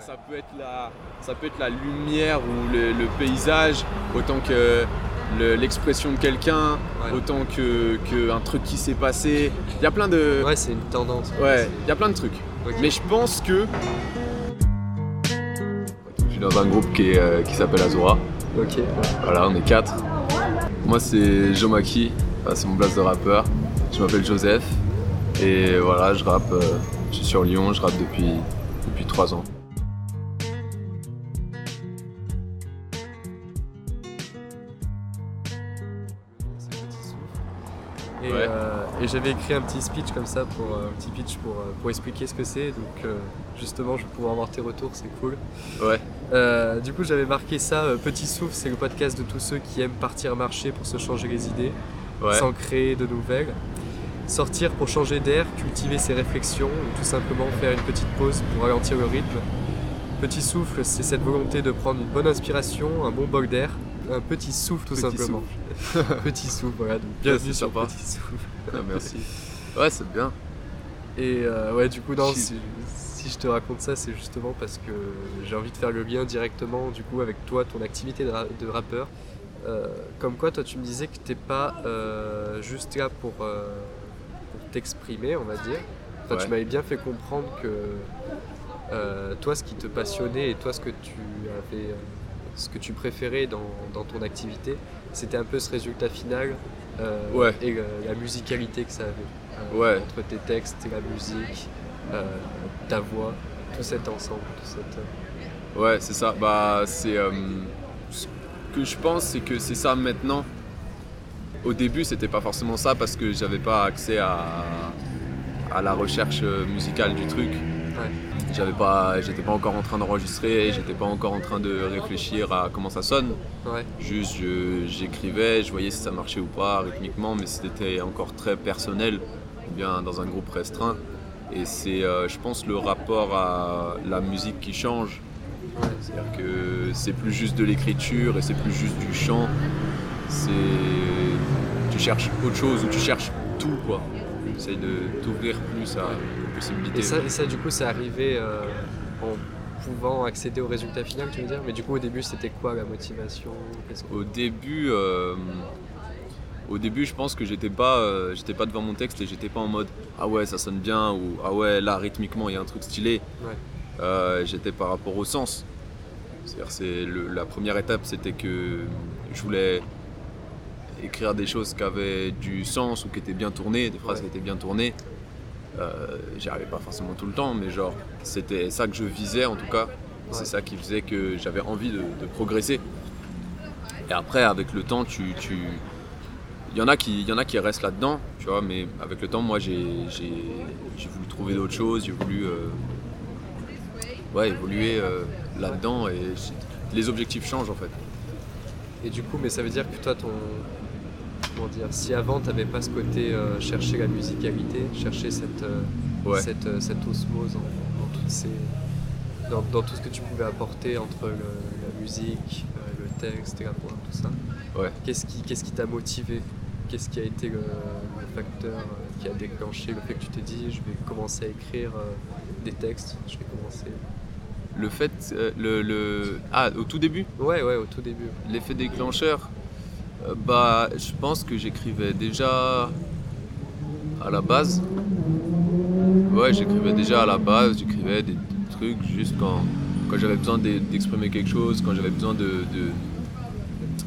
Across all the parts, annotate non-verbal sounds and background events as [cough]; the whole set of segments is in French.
Ça peut être la, ça peut être la lumière ou le, le paysage, autant que le- l'expression de quelqu'un, Ouais. autant que, que un truc qui s'est passé. Il y a plein de, Ouais, c'est une tendance. ouais, il y a plein de trucs. Mais je pense que je suis dans un groupe qui, est, euh, qui s'appelle Azura. Ok. Voilà, on est quatre. Moi, c'est Jomaki, Enfin, c'est mon blast de rappeur. Je m'appelle Joseph. Et voilà, je rappe. euh, je suis sur Lyon, je rappe depuis, depuis trois ans. Et, Ouais. euh, et j'avais écrit un petit speech comme ça, pour, euh, un petit pitch pour, euh, pour expliquer ce que c'est. Donc euh, justement, je vais pouvoir avoir tes retours, c'est cool. Ouais, Euh, du coup, j'avais marqué ça. Petit souffle, c'est le podcast de tous ceux qui aiment partir marcher pour se changer les idées, ouais. sans créer de nouvelles. Sortir pour changer d'air, cultiver ses réflexions, ou tout simplement faire une petite pause pour ralentir le rythme. Petit souffle, c'est cette volonté de prendre une bonne inspiration, un bon bol d'air, un petit souffle tout Petit simplement. [laughs] petit souffle, voilà. Donc, bienvenue sur sympa. Petit souffle. Ah, merci. [laughs] Ouais, c'est bien. Et euh, ouais, du coup, non, si, si je te raconte ça, c'est justement parce que j'ai envie de faire le lien directement, du coup, avec toi, ton activité de, ra- de rappeur. Euh, comme quoi, toi, tu me disais que t'es pas euh, juste là pour t'exprimer, on va dire. Enfin, Ouais. tu m'avais bien fait comprendre que euh, toi, ce qui te passionnait et toi, ce que tu avais, euh, ce que tu préférais dans, dans ton activité, c'était un peu ce résultat final euh, Ouais. et euh, la musicalité que ça avait. Ouais. Entre tes textes, la musique, ta voix, tout cet ensemble, tout cette. Ouais, c'est ça. Bah, c'est. ce que je pense, c'est que c'est ça maintenant. Au début, c'était pas forcément ça parce que j'avais pas accès à, à la recherche euh, musicale du truc. Ouais. J'avais pas, j'étais pas encore en train d'enregistrer, j'étais pas encore en train de réfléchir à comment ça sonne. Ouais, Juste, j'écrivais, je voyais si ça marchait ou pas rythmiquement, mais c'était encore très personnel, bien dans un groupe restreint. Et c'est, euh, je pense, le rapport à la musique qui change. ouais, C'est-à-dire que c'est plus juste de l'écriture et c'est plus juste du chant. C'est, tu cherches autre chose ou tu cherches tout quoi. Essaye de t'ouvrir plus à aux possibilités. Et ça, et ça, du coup, c'est arrivé euh, en pouvant accéder au résultat final, tu veux dire? Mais du coup, au début, c'était quoi la motivation? Que- Au début, euh, au début, je pense que j'étais pas, euh, j'étais pas devant mon texte et j'étais pas en mode ah ouais ça sonne bien ou ah ouais là rythmiquement il y a un truc stylé. Ouais. J'étais par rapport au sens. C'est-à-dire c'est la première étape c'était que je voulais écrire des choses qui avaient du sens ou qui étaient bien tournées, des phrases Ouais. qui étaient bien tournées. Euh, J'y arrivais pas forcément tout le temps, mais genre c'était ça que je visais en tout cas. C'est ça qui faisait que j'avais envie de, de progresser. Et après, avec le temps, tu, tu... Il y en a qui, il y en a qui restent là-dedans, tu vois, mais avec le temps, moi, j'ai, voulu trouver d'autres choses, j'ai voulu, euh, ouais, évoluer euh, là-dedans, et les objectifs changent en fait. Et du coup, mais ça veut dire que toi, ton. Comment dire Si avant, t'avais pas ce côté euh, chercher la musicalité, chercher cette, euh, Ouais. cette, euh, cette osmose en, en toutes ces. Dans, dans tout ce que tu pouvais apporter entre le- la musique, le texte et la voix, tout ça. Ouais. Qu'est-ce qui qu'est-ce qui t'a motivé? Qu'est-ce qui a été le, le facteur qui a déclenché le fait que tu t'es dit je vais commencer à écrire des textes, je vais commencer? Le fait, euh, le, le... Ah, au tout début, Ouais, ouais, au tout début. l'effet déclencheur, bah, je pense que j'écrivais déjà à la base. Ouais, j'écrivais déjà à la base, j'écrivais des, trucs juste quand, quand j'avais besoin d'e- d'exprimer quelque chose, quand j'avais besoin de,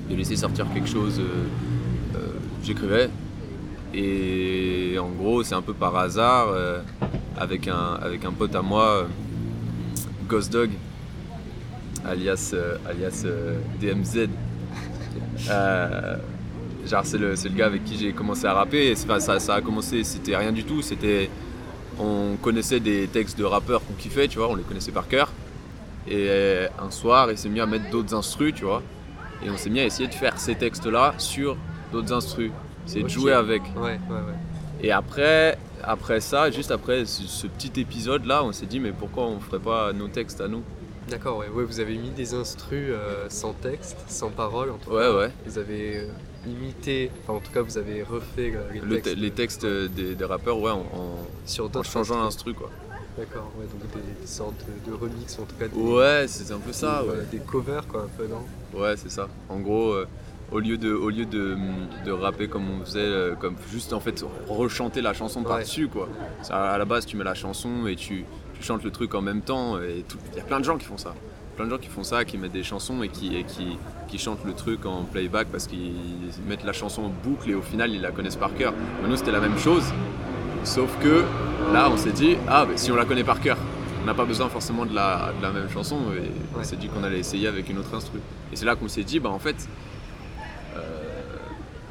de, laisser sortir quelque chose, euh, euh, j'écrivais. Et en gros, c'est un peu par hasard, euh, avec, un, avec un pote à moi, Ghost Dog, alias, alias DMZ. Euh, genre c'est le, c'est le gars avec qui j'ai commencé à rapper et ça, ça a commencé, c'était rien du tout, c'était on connaissait des textes de rappeurs qu'on kiffait, tu vois, on les connaissait par cœur. Et un soir, il s'est mis à mettre d'autres instrus, tu vois. Et on s'est mis à essayer de faire ces textes-là sur d'autres instrus. C'est de jouer avec. Ouais, ouais, ouais. Et après, après ça, juste après ce, ce petit épisode-là, on s'est dit, mais pourquoi on ferait pas nos textes à nous? D'accord, ouais. ouais. Vous avez mis des instrus euh, sans texte, sans parole en tout Ouais, cas. ouais. Vous avez euh, imité, enfin en tout cas vous avez refait euh, les Le te- textes les textes des, des rappeurs, ouais, en, en- sur en d'autres changeant l'instru, quoi. D'accord, ouais, donc des, des sortes de remix, en tout cas des, Ouais, c'est un peu ça, des- ouais. des covers, quoi, un peu, non? Ouais, c'est ça. En gros, au lieu, de, au lieu de, de rapper comme on faisait, euh, comme juste en fait rechanter la chanson Ouais. par-dessus, quoi. À la base, tu mets la chanson et tu, tu chantes le truc en même temps. Et il y a plein de gens qui font ça. Plein de gens qui font ça, qui mettent des chansons et qui, et qui, qui chantent le truc en playback parce qu'ils mettent la chanson en boucle et au final, ils la connaissent par cœur. Mais nous, c'était la même chose. Sauf que là, on s'est dit, ah, bah, si on la connaît par cœur, on n'a pas besoin forcément de la, de la même chanson. Et on s'est dit qu'on allait essayer avec une autre instru. Et c'est là qu'on s'est dit, bah en fait, euh,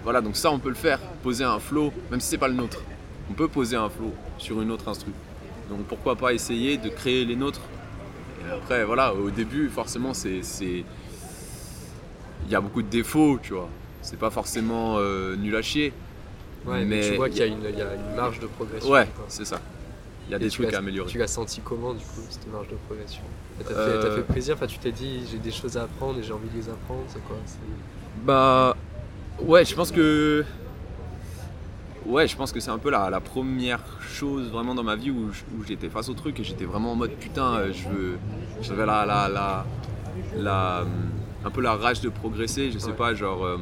voilà, donc ça on peut le faire, poser un flow, même si c'est pas le nôtre. On peut poser un flow sur une autre instru. Donc pourquoi pas essayer de créer les nôtres. Et après, voilà, au début, forcément, c'est. Il y a beaucoup de défauts, tu vois. C'est pas forcément euh, nul à chier. Ouais, mais, Mais tu vois qu'il y, a une- il y a une marge de progression. Ouais, c'est ça. Il y a Et des trucs à améliorer. Tu l'as senti comment, du coup, cette marge de progression? Elle t'a fait, Euh, fait plaisir Enfin, tu t'es dit, j'ai des choses à apprendre et j'ai envie de les apprendre, c'est quoi? Bah ouais, je pense que ouais, je pense que c'est un peu la, première chose vraiment dans ma vie où, j'étais face au truc et j'étais vraiment en mode putain, euh, je veux, j'avais la, la, la, hum, un peu la rage de progresser, je sais pas, genre euh,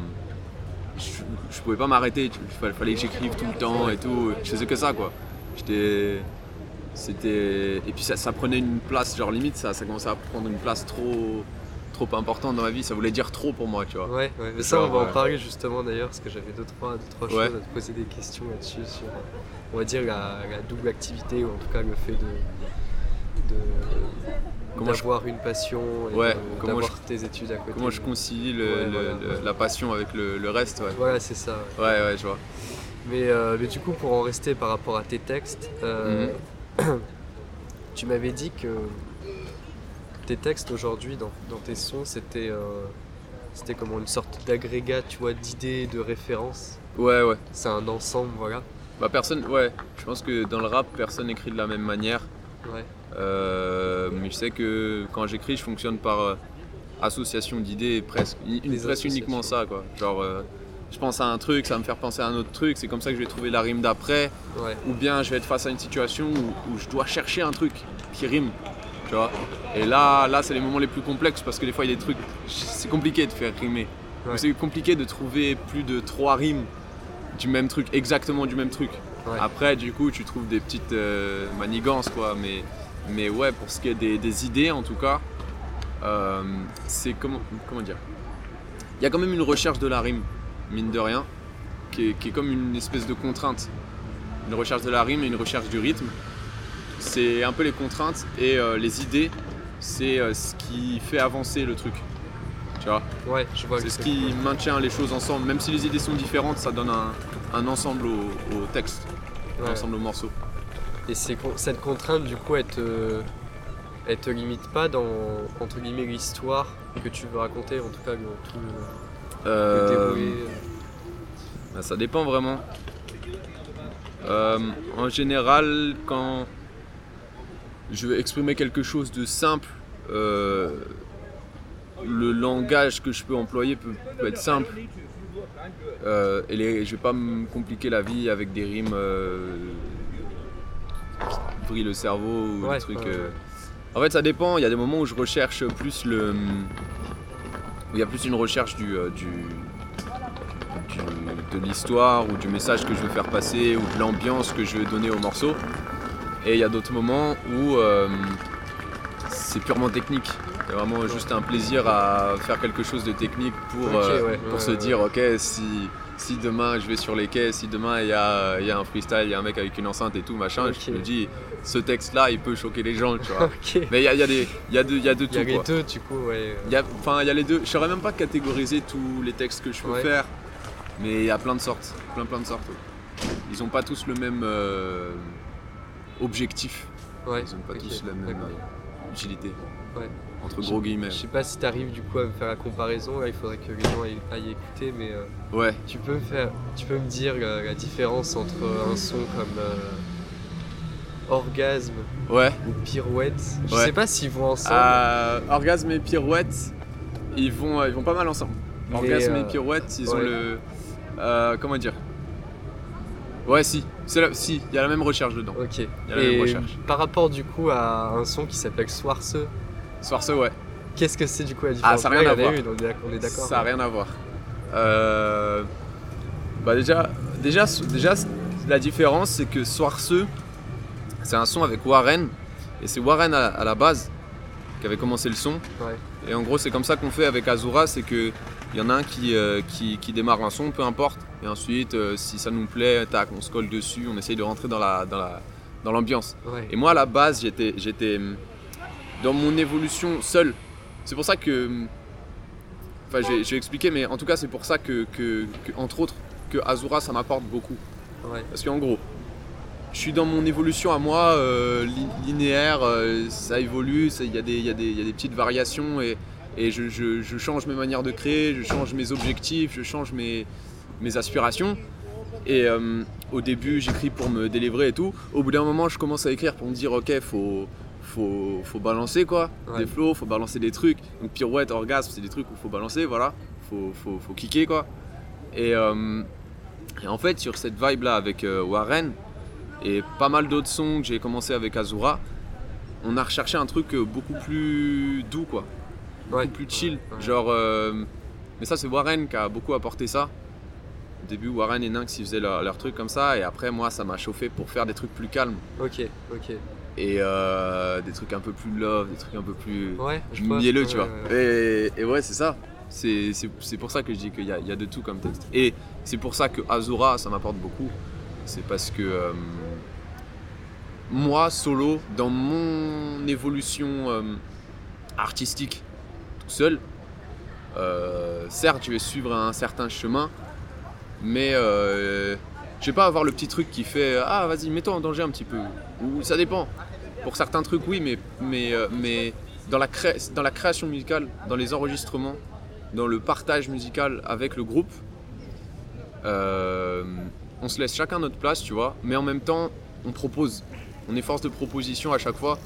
je, je pouvais pas m'arrêter, il fallait, fallait que j'écrive tout le temps et tout, je faisais que ça quoi. J'étais c'était et puis ça, ça prenait une place genre limite ça, ça commençait à prendre une place trop trop importante dans ma vie, ça voulait dire trop pour moi, tu vois. Ouais, ouais, mais ça, on va en ouais. parler justement d'ailleurs, parce que j'avais deux, trois, deux, trois choses à te poser des questions là-dessus, sur, euh, on va dire, la, la double activité, ou en tout cas le fait de. de Comment je- d'avoir une passion et Ouais, de- comment d'avoir tes études à côté. Comment je concilie le- Ouais, le- voilà. le- la passion avec le, reste, ouais. Voilà, c'est ça. ouais. Ouais, ouais, je vois. Mais, euh, mais du coup, pour en rester par rapport à tes textes, euh, Mhm. [coughs] tu m'avais dit que tes textes aujourd'hui, dans, dans tes sons, c'était euh, c'était comment une sorte d'agrégat, tu vois, d'idées, de références? Ouais, ouais. C'est un ensemble, voilà. Bah, personne, ouais. Je pense que dans le rap, personne écrit de la même manière. Ouais, Euh, mais je sais que quand j'écris, je fonctionne par euh, association d'idées, presque. Une- presque uniquement ça, quoi. Genre, je pense à un truc, ça va me faire penser à un autre truc, c'est comme ça que je vais trouver la rime d'après. ouais, Ou bien je vais être face à une situation où, où je dois chercher un truc qui rime. Tu vois Et là, là c'est les moments les plus complexes parce que des fois, il y a des trucs. C'est compliqué de faire rimer. Ouais. C'est compliqué de trouver plus de trois rimes du même truc, exactement du même truc. ouais. Après, du coup, tu trouves des petites euh, manigances, quoi. Mais, mais ouais, pour ce qui est des, des idées, en tout cas, euh, c'est comment, comment dire? Il y a quand même une recherche de la rime, mine de rien, qui est, qui est comme une espèce de contrainte. Une recherche de la rime et une recherche du rythme. C'est un peu les contraintes et euh, les idées, c'est euh, ce qui fait avancer le truc. Tu vois? Ouais, je vois. c'est ce qui maintient les choses ensemble. Même si les idées sont différentes, ça donne un, un ensemble au, au texte, Ouais. un ensemble au morceau. Et cette contrainte, du coup, elle te, elle te limite pas dans, entre guillemets, l'histoire que tu veux raconter, en tout cas, le, tout le, Euh, déroulé. bah, ça dépend vraiment. Euh, en général, quand je veux exprimer quelque chose de simple, euh, le langage que je peux employer peut, peut être simple. Euh, et les, je vais pas me compliquer la vie avec des rimes euh, qui brillent le cerveau ou Ouais, des trucs. En fait, ça dépend. Il y a des moments où je recherche plus le. où il y a plus une recherche du, du, du- de l'histoire ou du message que je veux faire passer ou de l'ambiance que je veux donner au morceau. Et il y a d'autres moments où euh, c'est purement technique. C'est vraiment juste un plaisir à faire quelque chose de technique pour, euh, ouais, pour ouais, se ouais. dire ok si, si demain je vais sur les quais, si demain il y a, y a un freestyle, il y a un mec avec une enceinte et tout machin, je me dis ce texte là il peut choquer les gens tu vois. Mais il y a, y a des, il y a de, y a de Il y a tout les quoi. deux, du coup, ouais. Enfin, il y a les deux. Je saurais même pas catégoriser tous les textes que je peux faire, mais il y a plein de sortes, plein plein de sortes. Ils ont pas tous le même euh, objectif. Ouais, Ils ont pas tous la même euh, utilité. Ouais. Entre gros guillemets. Je sais pas si tu arrives du coup à me faire la comparaison, là il faudrait que les gens aillent, aillent écouter, mais euh, Ouais. tu, peux me faire, tu peux me dire euh, la différence entre un son comme euh, Orgasme Ouais. ou Pirouette. Je Ouais. sais pas s'ils vont ensemble. Euh, orgasme et pirouette, ils vont, ils vont pas mal ensemble. Orgasme euh, et pirouette, ils ont le. comment dire? Ouais, si, la- Si, il y a la même recherche dedans. Ok. y a la même recherche. par rapport du coup à un son qui s'appelle Soirceux, Soirce, ouais. qu'est-ce que c'est du coup la différence Ah, ça a rien à voir. on est d'accord. Ça n'a rien à voir. Euh, Bah déjà, déjà, déjà, la différence, c'est que Soirceux, c'est un son avec Warren. Et c'est Warren à, à la base qui avait commencé le son. Ouais. Et en gros, c'est comme ça qu'on fait avec Azura, c'est que il y en a un qui, euh, qui, qui démarre un son, peu importe. Et ensuite, euh, si ça nous plaît, tac, on se colle dessus, on essaye de rentrer dans la, dans la, dans l'ambiance. Ouais. Et moi, à la base, j'étais, j'étais hum, dans mon évolution seul. C'est pour ça que. hum, Enfin, vais expliquer, mais en tout cas, c'est pour ça que, que- que, entre autres, que Azura, ça m'apporte beaucoup. Ouais. Parce qu'en gros, je suis dans mon évolution à moi, euh, li- linéaire, euh, ça évolue, il y, a des- y, y a petites variations et, et je, je- je change mes manières de créer, je change mes objectifs, je change mes, mes aspirations. Et euh, au début, j'écris pour me délivrer et tout. Au bout d'un moment, je commence à écrire pour me dire, ok, faut, faut, faut balancer quoi, Ouais. des flows, faut balancer des trucs. Donc pirouette, orgasme, c'est des trucs où faut balancer, voilà, faut, faut, faut kicker quoi. Et, et en fait, sur cette vibe là avec Warren et pas mal d'autres sons que j'ai commencé avec Azura, on a recherché un truc euh, beaucoup plus doux quoi, beaucoup Ouais. plus chill. Genre, euh, mais ça c'est Warren qui a beaucoup apporté ça. Au début, Warren et Nynx ils faisaient leur, leur truc comme ça, et après moi ça m'a chauffé pour faire des trucs plus calmes Ok, ok. et euh, des trucs un peu plus love, des trucs un peu plus Ouais, je mielleux, tu vois. Et, et ouais, c'est ça. C'est pour ça que je dis qu'il y, y a de tout comme texte. Et c'est pour ça que Azura, ça m'apporte beaucoup. C'est parce que euh, moi, solo, dans mon évolution euh, artistique, tout seul, euh, certes, je vais suivre un certain chemin, mais euh, je vais pas avoir le petit truc qui fait Ah, vas-y, mets-toi en danger un petit peu. Ou ça dépend. Pour certains trucs, oui, mais, mais, euh, mais dans, la dans la création musicale, dans les enregistrements, dans le partage musical avec le groupe, euh, on se laisse chacun notre place, tu vois, mais en même temps, on propose. On est force de proposition à chaque fois.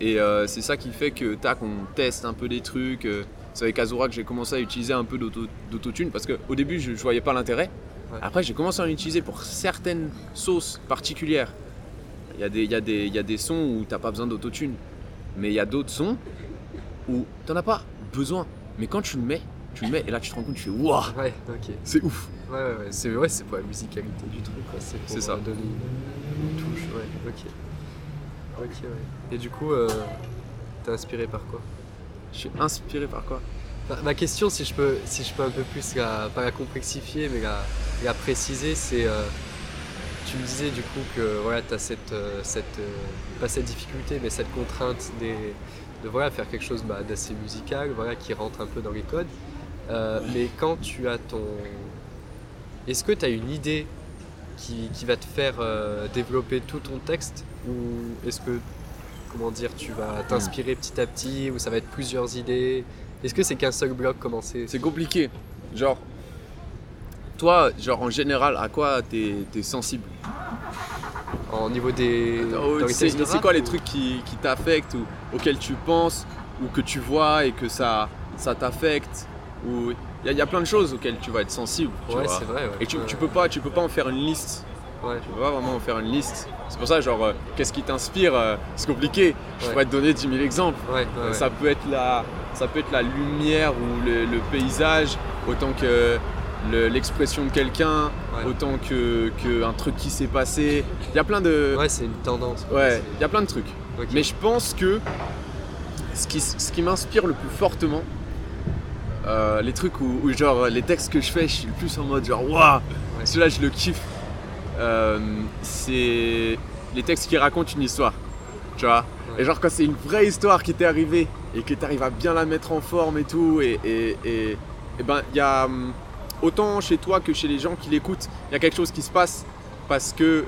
Et euh, c'est ça qui fait que, tac, on teste un peu des trucs. euh, c'est avec Azura que j'ai commencé à utiliser un peu d'auto- d'autotune parce qu'au début, je, je voyais pas l'intérêt. Ouais. Après, j'ai commencé à en utiliser pour certaines sauces particulières. Il y a des, il y a des, il y a des sons où t'as pas besoin d'autotune. Mais il y a d'autres sons où t'en as pas besoin. Mais quand tu le mets, tu le mets et là tu te rends compte, tu fais waouh, Ouais, c'est ouf. Ouais, ouais, ouais. C'est ouais, pour la musicalité du truc. C'est pour ça. euh, donner une, une touche, ouais, ok. Ok, ouais. Et du coup, euh, t'es inspiré par quoi? Je suis inspiré par quoi? Ma question, si je peux, si je peux un peu plus, la, pas la complexifier, mais la, la préciser, c'est. euh, tu me disais du coup que voilà, tu as cette, euh, cette pas cette difficulté, mais cette contrainte des, de voilà, faire quelque chose bah, d'assez musical, voilà, qui rentre un peu dans les codes. Euh, mais quand tu as ton. Est-ce que tu as une idée qui, qui va te faire euh, développer tout ton texte Ou est-ce que, comment dire, tu vas t'inspirer petit à petit Ou ça va être plusieurs idées? Est-ce que c'est qu'un seul bloc commencer C'est? Compliqué. Genre, toi, genre en général, à quoi t'es es sensible? En niveau des. Oh, dans C'est quoi les trucs qui, qui t'affectent ou auxquels tu penses ou que tu vois et que ça, ça t'affecte ou il y, a- il y a plein de choses auxquelles tu vas être sensible. tu Ouais, c'est vrai. ouais. Et tu, tu peux pas, tu peux pas en faire une liste. Ouais. Tu peux pas vraiment en faire une liste. C'est pour ça, genre, euh, qu'est-ce qui t'inspire euh, C'est compliqué. Je pourrais te donner 10 000 exemples. Euh. Ça peut être la, ça peut être la lumière ou le, le paysage, autant que le- l'expression de quelqu'un, Ouais. autant que, que un truc qui s'est passé. Il y a plein de, Ouais, c'est une tendance. quoi. ouais, il y a plein de trucs. Mais je pense que ce qui, ce qui m'inspire le plus fortement, euh, les trucs où, où, genre les textes que je fais, je suis le plus en mode genre waouh, celui-là je le kiffe. Euh, c'est les textes qui racontent une histoire, tu vois. Et genre quand c'est une vraie histoire qui t'est arrivée et que tu arrives à bien la mettre en forme et tout, et, et, et- et ben il y a hum, autant chez toi que chez les gens qui l'écoutent, il y a quelque chose qui se passe parce que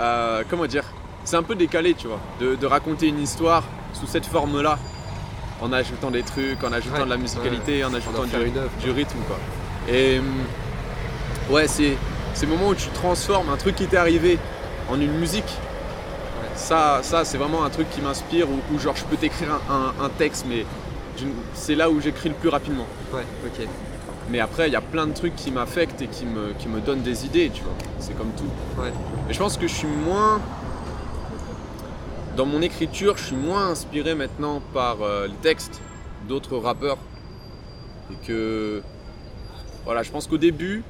euh, comment dire, c'est un peu décalé, tu vois, de, de raconter une histoire sous cette forme-là, en ajoutant des trucs, en ajoutant Ouais, de la musicalité, en ajoutant en du, rythme, quoi. Et hum, ouais, c'est ces moments où tu transformes un truc qui t'est arrivé en une musique. Ça, ça c'est vraiment un truc qui m'inspire, où, où genre je peux t'écrire un, un- un texte, mais c'est là où j'écris le plus rapidement. Ouais, ok. Mais après, il y a plein de trucs qui m'affectent et qui me, qui me donnent des idées, tu vois. C'est comme tout. Ouais. Et je pense que je suis moins. Dans mon écriture, je suis moins inspiré maintenant par euh, les textes d'autres rappeurs. Que. Voilà, je pense qu'au début,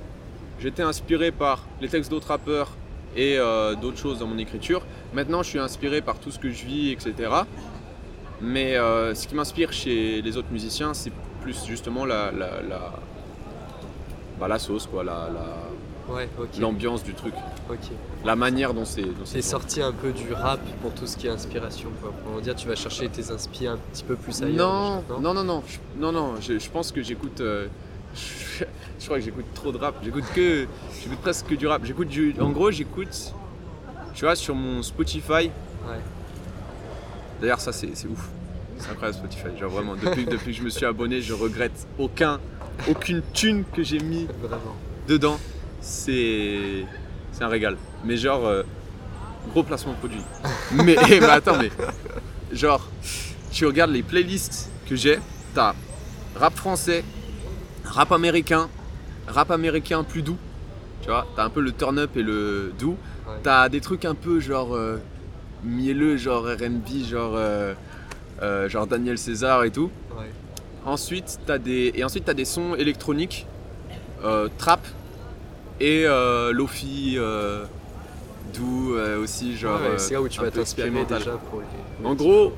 j'étais inspiré par les textes d'autres rappeurs et euh, d'autres choses dans mon écriture. Maintenant, je suis inspiré par tout ce que je vis, etc. Mais euh, ce qui m'inspire chez les autres musiciens, c'est plus justement la, la, bah, la sauce, quoi, la- Ouais, l'ambiance du truc, la manière dont c'est. c'est sorti un peu du rap pour tout ce qui est inspiration, quoi. Va dire, tu vas chercher tes inspi un petit peu plus ailleurs. Non, déjà, non, non, non, je, non, non, je, je pense que j'écoute. euh, je, [laughs] je crois que j'écoute trop de rap. J'écoute que. J'écoute presque que du rap. J'écoute du. En gros, j'écoute. Tu vois, sur mon Spotify. Ouais. D'ailleurs, ça, c'est c'est ouf. C'est incroyable Spotify. Genre vraiment, depuis, [laughs] depuis que je me suis abonné, je regrette aucun, aucune thune que j'ai mis Vraiment. dedans. C'est. Un régal. Mais genre. euh, gros placement de produit. [laughs] Mais, mais attends, mais. Genre, tu regardes les playlists que j'ai, t'as rap français, rap américain, rap américain plus doux. Tu vois, t'as un peu le turn up et le doux. Ouais. T'as des trucs un peu genre euh, mielleux, genre RB, genre, euh, euh, genre Daniel César et tout. Ouais. Ensuite, t'as des et ensuite t'as des sons électroniques, trap et euh, lofi, euh, doux euh, aussi, genre. Ouais, euh, c'est là où tu vas t'inspirer déjà pour les. En gros,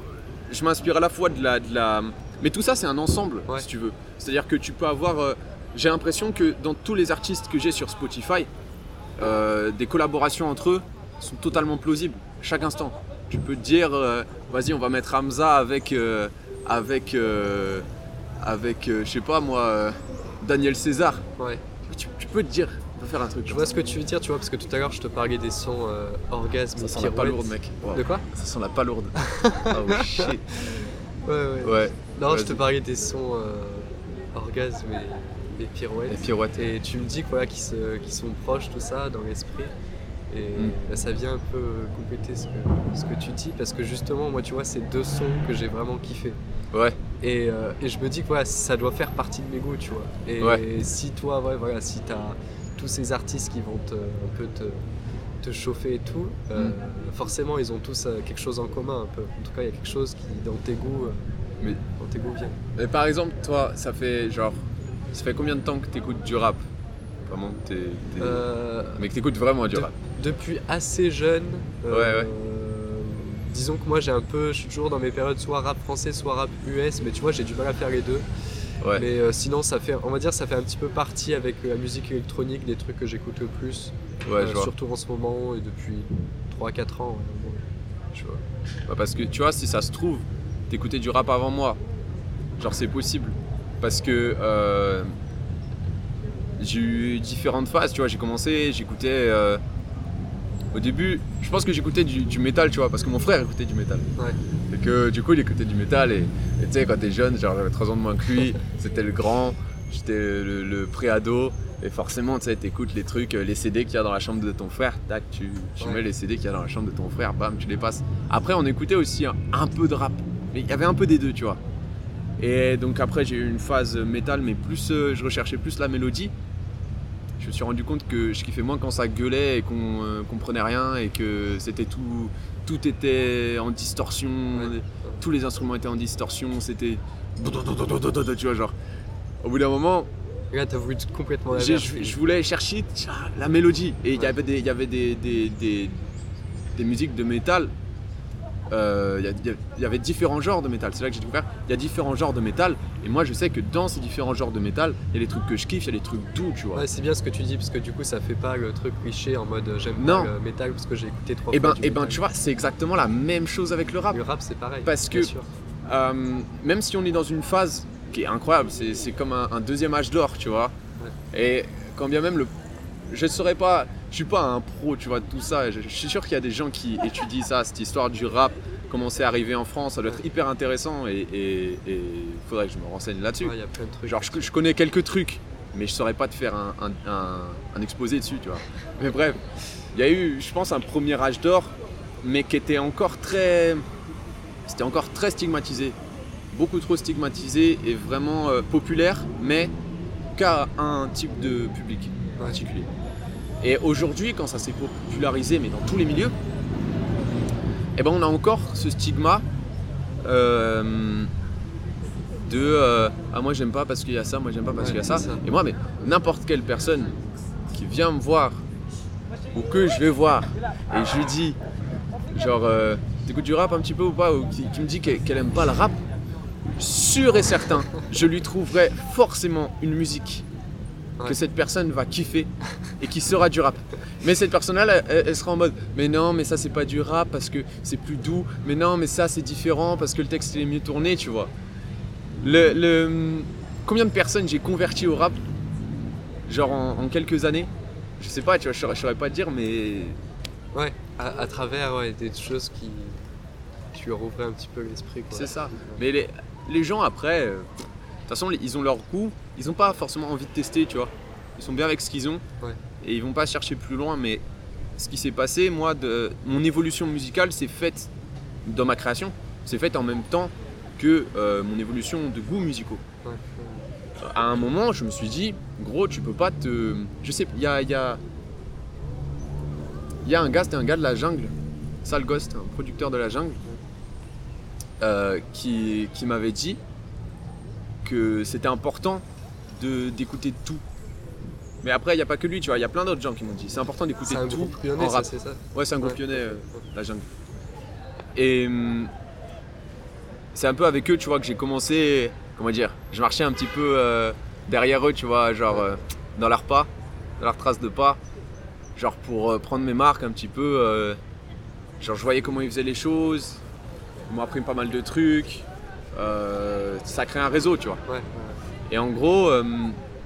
je m'inspire à la fois de la, de la. Mais tout ça, c'est un ensemble, Ouais. si tu veux. C'est-à-dire que tu peux avoir. J'ai l'impression que dans tous les artistes que j'ai sur Spotify, des collaborations entre eux sont totalement plausibles, chaque instant. Tu peux te dire, vas-y, on va mettre Hamza avec. avec. euh, avec, euh, je sais pas moi, euh, Daniel César. Ouais. Tu, tu peux te dire, on va faire un truc. Je vois ce que tu veux dire, tu vois, parce que tout à l'heure je te parlais des sons euh, orgasme ça. sent la palourde, mec. Wow. De quoi Ça sent la palourde. [laughs] oh shit. Ouais, ouais. Ouais. Non, je te parlais des sons euh, orgasme et, et pirouette. Et tu me dis que, voilà, qu'ils sont proches, tout ça, dans l'esprit. Et Mm. bah, ça vient un peu compléter ce que, ce que tu dis, parce que justement, moi, tu vois, c'est deux sons que j'ai vraiment kiffé. Ouais. Et, euh, et je me dis que voilà, ça doit faire partie de mes goûts, tu vois. Et Ouais. si toi, ouais, voilà, si tu as tous ces artistes qui vont te, un peu te, te chauffer et tout, euh, Mm. forcément, ils ont tous euh, quelque chose en commun, un peu. En tout cas, il y a quelque chose qui, dans tes goûts, euh, Mais- dans tes goûts vient. Et par exemple, toi, ça fait genre. Ça fait combien de temps que t'écoutes du rap? Vraiment, t'es. t'es- Euh, Mais que t'écoutes vraiment du de- rap. depuis assez jeune. Ouais, ouais. Disons que moi j'ai un peu, je suis toujours dans mes périodes soit rap français, soit rap US, mais tu vois j'ai du mal à faire les deux. Ouais. Mais euh, sinon ça fait, on va dire ça fait un petit peu partie avec euh, la musique électronique des trucs que j'écoute le plus, Ouais, euh, je vois. surtout en ce moment et depuis 3-4 ans. Je vois. Parce que tu vois, si ça se trouve, t'écoutais du rap avant moi. Genre, c'est possible. Parce que euh, j'ai eu différentes phases, tu vois. J'ai commencé, j'écoutais. Au début, je pense que j'écoutais du, du métal, tu vois, parce que mon frère écoutait du métal. Ouais. Et que du coup, il écoutait du métal. Et tu sais, quand t'es jeune, genre j'avais 3 ans de moins que lui, [laughs] c'était le grand, j'étais le, le pré-ado. Et forcément, tu sais, t'écoutes les trucs, euh, les CD qu'il y a dans la chambre de ton frère, tac, tu, tu Ouais. mets les CD qu'il y a dans la chambre de ton frère, bam, tu les passes. Après, on écoutait aussi un, un peu de rap, mais il y avait un peu des deux, tu vois. Et donc après, j'ai eu une phase métal, mais plus, euh, je recherchais plus la mélodie. Je me suis rendu compte que je kiffais moins quand ça gueulait et qu'on euh, comprenait rien et que c'était tout, tout était en distorsion, Ouais. tous les instruments étaient en distorsion, c'était, [laughs] tu vois, genre. Au bout d'un moment, Là t'as voulu complètement l'inverse. je, je voulais chercher la mélodie. Et il y avait des, y avait des, des, des- des musiques de métal. Euh, Il il y avait différents genres de métal. C'est là que j'ai découvert. Il y a différents genres de métal. Et moi, je sais que dans ces différents genres de métal, il y a des trucs que je kiffe, il y a des trucs doux, tu vois. Ouais, c'est bien ce que tu dis parce que du coup ça fait pas le truc cliché en mode euh, j'aime pas le métal parce que j'ai écouté trois et fois ben, du et ben, métal. tu vois, c'est exactement la même chose avec le rap. Le rap c'est pareil. Parce que-. Euh, même si on est dans une phase qui est incroyable, c'est comme un, un deuxième âge d'or, tu vois. Et quand bien même le. Je ne saurais pas, je suis pas un pro, tu vois, de tout ça. Je, je suis sûr qu'il y a des gens qui étudient ça, cette histoire du rap, comment c'est arrivé en France, ça doit être hyper intéressant et il faudrait que je me renseigne là-dessus. Ouais, il y a plein de trucs. Genre, je, je connais quelques trucs, mais je saurais pas te faire un, un- un- un exposé dessus, tu vois. Mais bref, il y a eu, je pense, un premier âge d'or, mais qui était encore très. C'était encore très stigmatisé. Beaucoup trop stigmatisé et vraiment euh, populaire, mais qu'à un type de public particulier. Et aujourd'hui, quand ça s'est popularisé, mais dans tous les milieux, eh ben on a encore ce stigma euh, de euh, ah moi j'aime pas parce qu'il y a ça, moi j'aime pas parce Ouais, qu'il y a ça. Et moi, mais n'importe quelle personne qui vient me voir ou que je vais voir et je lui dis genre euh, t'écoutes du rap un petit peu ou pas ou qui, qui me dit qu'elle qu'elle aime pas le rap, sûr et certain, je lui trouverai forcément une musique Ouais. que cette personne va kiffer et qui sera du rap. Mais cette personne-là, elle, elle sera en mode Mais non, mais ça, c'est pas du rap parce que c'est plus doux. Mais non, mais ça, c'est différent parce que le texte il est mieux tourné, tu vois. Le, le- Combien de personnes j'ai converti au rap Genre en, en quelques années? Je sais pas, tu vois, je saurais, je saurais pas te dire, mais. Ouais, à, à travers ouais, des choses qui. Tu leur ouvrais un petit peu l'esprit. quoi. C'est ça. Mais les, les gens après, euh, de toute façon, ils ont leur goût. Ils n'ont pas forcément envie de tester, tu vois. Ils sont bien avec ce qu'ils ont. Ouais. Et ils vont pas chercher plus loin. Mais ce qui s'est passé, moi, de, mon évolution musicale s'est faite dans ma création. C'est faite en même temps que euh, mon évolution de goûts musicaux. Ouais. À un moment, je me suis dit, gros, tu peux pas te. Je sais, il y a. Il y a, y a un gars, c'était un gars de la jungle, Sal Ghost, un producteur de la jungle, euh, qui, qui m'avait dit que c'était important d'écouter tout. Mais après, il n'y a pas que lui, tu vois, il y a plein d'autres gens qui m'ont dit c'est important d'écouter C'est un tout groupe ça, rap. c'est ça Ouais, c'est un groupe Ouais. lyonnais, euh, la jungle. Et hum, c'est un peu avec eux, tu vois, que j'ai commencé, comment dire, je marchais un petit peu euh, derrière eux, tu vois, genre euh, dans leurs pas, dans leurs traces de pas, genre pour prendre mes marques un petit peu. genre, je voyais comment ils faisaient les choses, ils m'ont appris pas mal de trucs, ça crée un réseau, tu vois. Ouais, ouais. Et en gros, euh,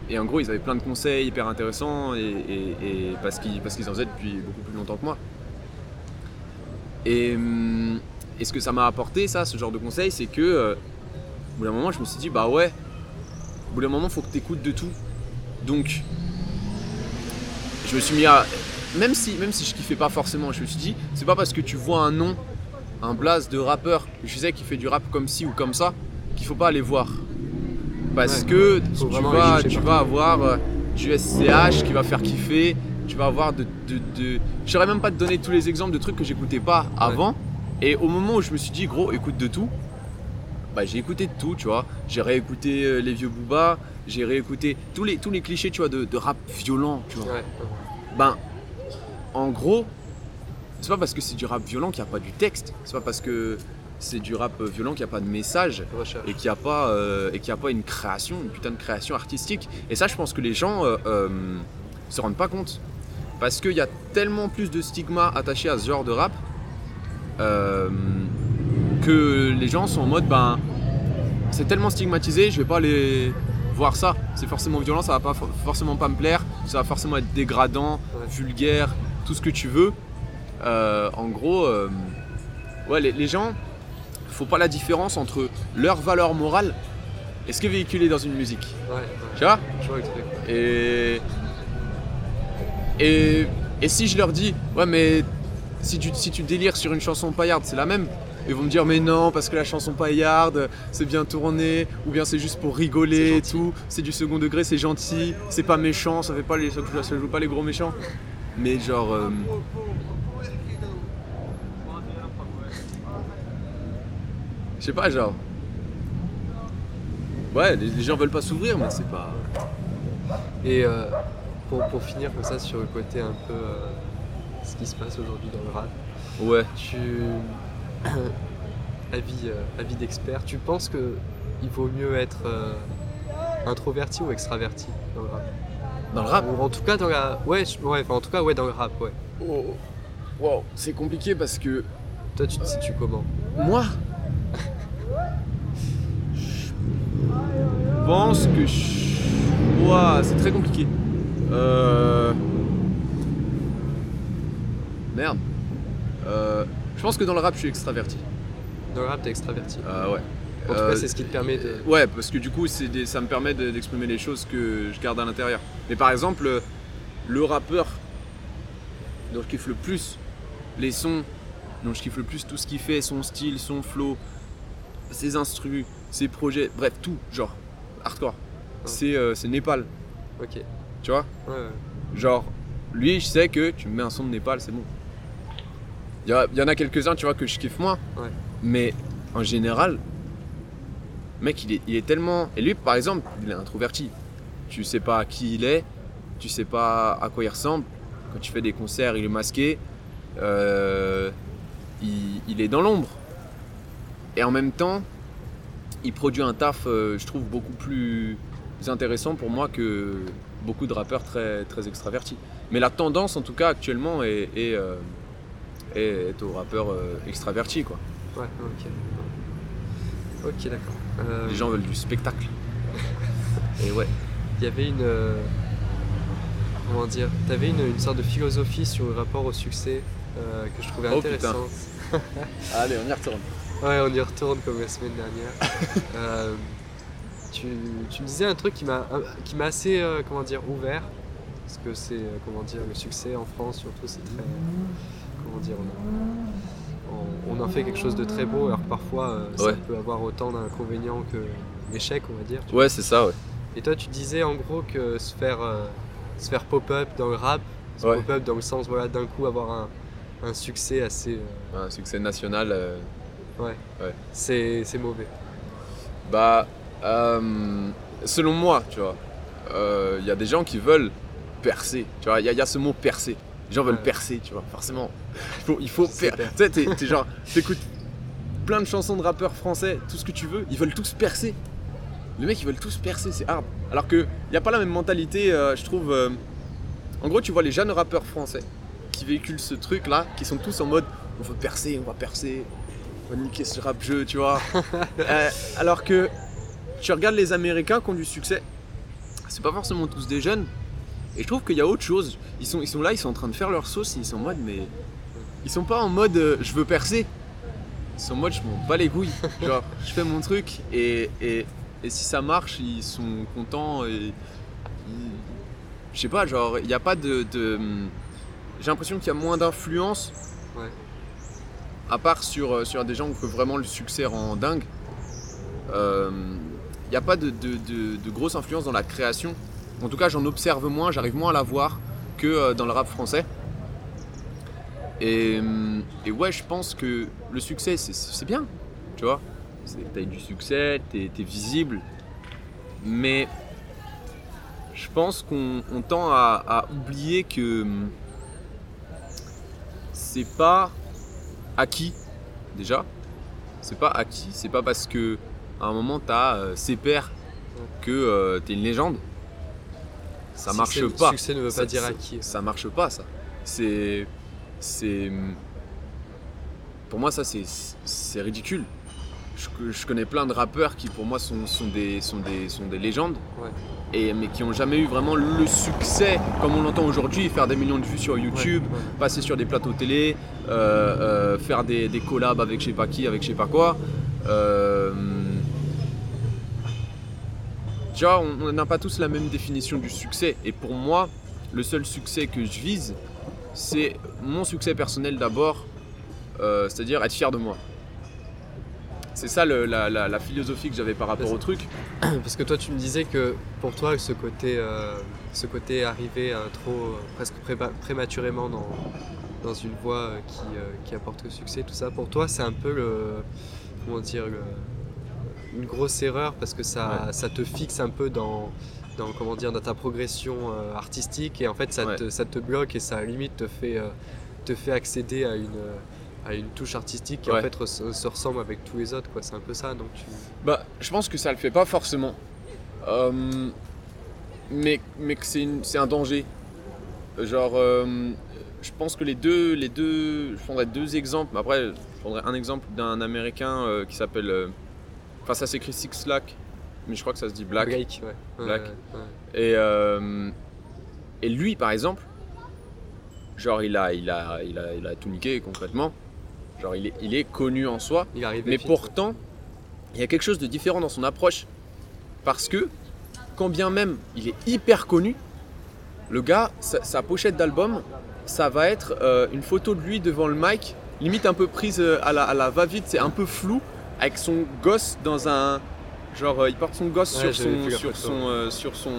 et en gros, ils avaient plein de conseils hyper intéressants et, parce qu'ils parce qu'ils en faisaient depuis beaucoup plus longtemps que moi. Et, et ce que ça m'a apporté, ça, ce genre de conseils, c'est que euh, au bout d'un moment, je me suis dit, bah ouais, au bout d'un moment, faut que tu écoutes de tout. Donc, je me suis mis à. Même si, même si je kiffais pas forcément, je me suis dit, c'est pas parce que tu vois un nom, un blaze de rappeur, je sais qui fait du rap comme ci ou comme ça, qu'il faut pas aller voir. Parce Ouais, que tu, vas, tu avoir euh, du SCH qui va faire kiffer, tu vas avoir de. de, de... Je saurais même pas te donner tous les exemples de trucs que j'écoutais pas avant. Et au moment où je me suis dit, gros, écoute de tout, bah, j'ai écouté de tout, tu vois. J'ai réécouté euh, les vieux Booba, j'ai réécouté tous les, tous les clichés, tu vois, de, de rap violent, tu vois. Ouais. Ben, en gros, c'est pas parce que c'est du rap violent qu'il n'y a pas du texte. C'est pas parce que c'est du rap euh, violent qu'il n'y a pas de message et qu'il n'y a, pas, euh, et a pas une création, une putain de création artistique. Et ça, je pense que les gens euh, euh, se rendent pas compte. Parce qu'il y a tellement plus de stigma attaché à ce genre de rap euh, que les gens sont en mode ben c'est tellement stigmatisé, je vais pas aller voir ça. C'est forcément violent, ça va pas for- forcément pas me plaire, ça va forcément être dégradant, Ouais. vulgaire, tout ce que tu veux. En gros, ouais, les, les gens, faut pas la différence entre leur valeur morale et ce qui est véhiculé dans une musique. Ouais, ouais. Tu vois Je vois le et, et, et si je leur dis, ouais, mais si tu, si tu délires sur une chanson paillarde, c'est la même. Ils vont me dire, mais non, parce que la chanson paillarde, c'est bien tourné, ou bien c'est juste pour rigoler et tout, c'est du second degré, c'est gentil, c'est pas méchant, ça fait pas les, ça, ça joue pas les gros méchants. Mais genre. euh, Je sais pas, genre. Ouais, les, les gens veulent pas s'ouvrir, mais c'est pas. Et euh, pour, pour finir comme ça sur le côté un peu euh, ce qui se passe aujourd'hui dans le rap, Ouais. tu [coughs] avis, euh, avis d'expert, tu penses que il vaut mieux être euh, introverti ou extraverti dans le rap? Dans le rap? Ou en tout cas dans la ouais, je- ouais enfin, en tout cas ouais dans le rap ouais. Oh, wow, c'est compliqué parce que Toi tu te situes comment? Moi, je pense que je... Ouah, c'est très compliqué. Euh... Merde. Euh, Je pense que dans le rap, je suis extraverti. Dans le rap t'es extraverti. Euh, ouais. En tout Euh, cas c'est ce qui te permet de. Ouais, parce que du coup, c'est des- ça me permet de- d'exprimer les choses que je garde à l'intérieur. Mais par exemple, euh, le rappeur dont je kiffe le plus les sons, dont je kiffe le plus tout ce qu'il fait, son style, son flow, ses instrus, ses projets, bref, tout, genre, hardcore. C'est euh, c'est Népal. Ok. Tu vois Ouais, ouais. Genre, lui, je sais que tu me mets un son de Népal, c'est bon. Il y, en a quelques-uns, tu vois, que je kiffe moins. Ouais. Mais en général, mec, il est, il est tellement. Et lui, par exemple, il est introverti. Tu sais pas qui il est, tu sais pas à quoi il ressemble. Quand tu fais des concerts, il est masqué. Euh, il, il est dans l'ombre. Et en même temps, il produit un taf, euh, je trouve, beaucoup plus intéressant pour moi que beaucoup de rappeurs très, très extravertis. Mais la tendance, en tout cas, actuellement, est, est, euh, est- est aux rappeurs euh, extravertis. Quoi. Ouais, ok. Ok, d'accord. Euh, Les gens veulent du spectacle. [laughs] Et ouais. Il y avait une. euh, comment dire T'avais une, une sorte de philosophie sur le rapport au succès euh, que je trouvais Oh, intéressante. [laughs] Allez, on y retourne. Ouais, on y retourne comme la semaine dernière. [laughs] Euh, tu, tu me disais un truc qui m'a qui m'a assez euh, comment dire ouvert parce que c'est euh, comment dire le succès en France surtout c'est très comment dire on, on- on en fait quelque chose de très beau alors que parfois euh, ça Ouais. peut avoir autant d'inconvénients que d'échecs on va dire. Ouais, c'est ça, ouais. Et toi, tu disais en gros que se faire, euh, se faire pop-up dans le rap, se Ouais. pop-up dans le sens, voilà, d'un coup avoir un, un succès assez. euh, Un succès national. Euh, ouais. Ouais. C'est, c'est mauvais. Bah, euh, selon moi, tu vois, euh, il y a des gens qui veulent percer. Tu vois, il y, a- il y a ce mot percer. Les gens veulent Ouais. percer, tu vois, forcément. Il faut, il faut C'est per- per- Tu sais, t'es- genre, t'écoutes plein de chansons de rappeurs français, tout ce que tu veux, ils veulent tous percer. Les mecs, ils veulent tous percer, c'est hard. Alors que il n'y a pas la même mentalité, euh, je trouve. euh, En gros, tu vois les jeunes rappeurs français qui véhiculent ce truc-là, qui sont tous en mode on veut percer, on va percer, va niquer ce rap-jeu, tu vois. [laughs] Euh, alors que tu regardes les Américains qui ont du succès, c'est pas forcément tous des jeunes. Et je trouve qu'il y a autre chose. Ils sont, là, ils sont en train de faire leur sauce, ils sont en mode, mais. Ils sont pas en mode euh, je veux percer. Ils sont en mode je m'en bats les couilles. [laughs] Genre, je fais mon truc et, si ça marche, ils sont contents et. Je sais pas, genre, il n'y a pas de. de- J'ai l'impression qu'il y a moins d'influence. Ouais. À part sur, euh, sur des gens que vraiment le succès rend dingue. Euh, Il n'y a pas de, de, de- grosse influence dans la création. En tout cas, j'en observe moins, j'arrive moins à la voir que euh, dans le rap français. Et, ouais, je pense que le succès, c'est- bien, tu vois. T'as du succès, t'es es visible. Mais je pense qu'on on tend à, oublier que c'est pas acquis, déjà. C'est pas acquis, c'est pas parce que à un moment t'as euh, ses pairs que euh, t'es une légende. Ça marche pas. Succès ne veut Ça- pas dire ça- acquis. Ça marche pas, ça. C'est. C'est. Pour moi, ça, c'est c'est ridicule. Je, je connais plein de rappeurs qui, pour moi, sont, sont, des, sont, des, sont des légendes. Ouais. Et, mais qui n'ont jamais eu vraiment le succès comme on l'entend aujourd'hui, faire des millions de vues sur YouTube, Ouais, ouais. passer sur des plateaux télé, euh, euh, faire des, des collabs avec je sais pas qui, avec je sais pas quoi. Euh, tu vois, on n'a pas tous la même définition du succès. Et pour moi, le seul succès que je vise, c'est mon succès personnel d'abord, c'est-à-dire être fier de moi. C'est ça le- la, la- la philosophie que j'avais par rapport au truc. Parce que toi, tu me disais que pour toi, ce côté, euh, ce côté arrivé euh, trop, euh, presque préma- prématurément dans, dans une voie euh, qui, euh, qui apporte le succès, tout ça, pour toi, c'est un peu le, comment dire, le- une grosse erreur parce que ça, ça te fixe un peu dans, dans, comment dire, dans ta progression euh, artistique et en fait, ça, Ouais. te, ça te bloque et ça limite te fait, te fait accéder à une, à une touche artistique qui en Ouais. fait re- se ressemble avec tous les autres. quoi. C'est un peu ça. Donc tu... Bah, je pense que ça le fait pas forcément. Euh, mais, mais que c'est un danger. Genre, euh, je pense que les deux, les deux, je prendrais deux exemples. mais Après, je prendrais un exemple d'un américain euh, qui s'appelle. euh, Enfin, ça s'écrit Six Lack, mais je crois que ça se dit Black. Blake, ouais. Black. ouais. Et, euh, et lui, par exemple, genre, il a, il a, il a, il a tout niqué concrètement. Genre, il est, il est connu en soi. Il arrive Mais pourtant, il y a quelque chose de différent dans son approche. Parce que, quand bien même il est hyper connu, le gars, sa, sa pochette d'album, ça va être euh, une photo de lui devant le mic, limite un peu prise euh, à la, à la va-vite, c'est un peu flou, avec son gosse dans un, Genre, euh, il porte son gosse Ouais, sur, son, sur, son, euh, sur, son,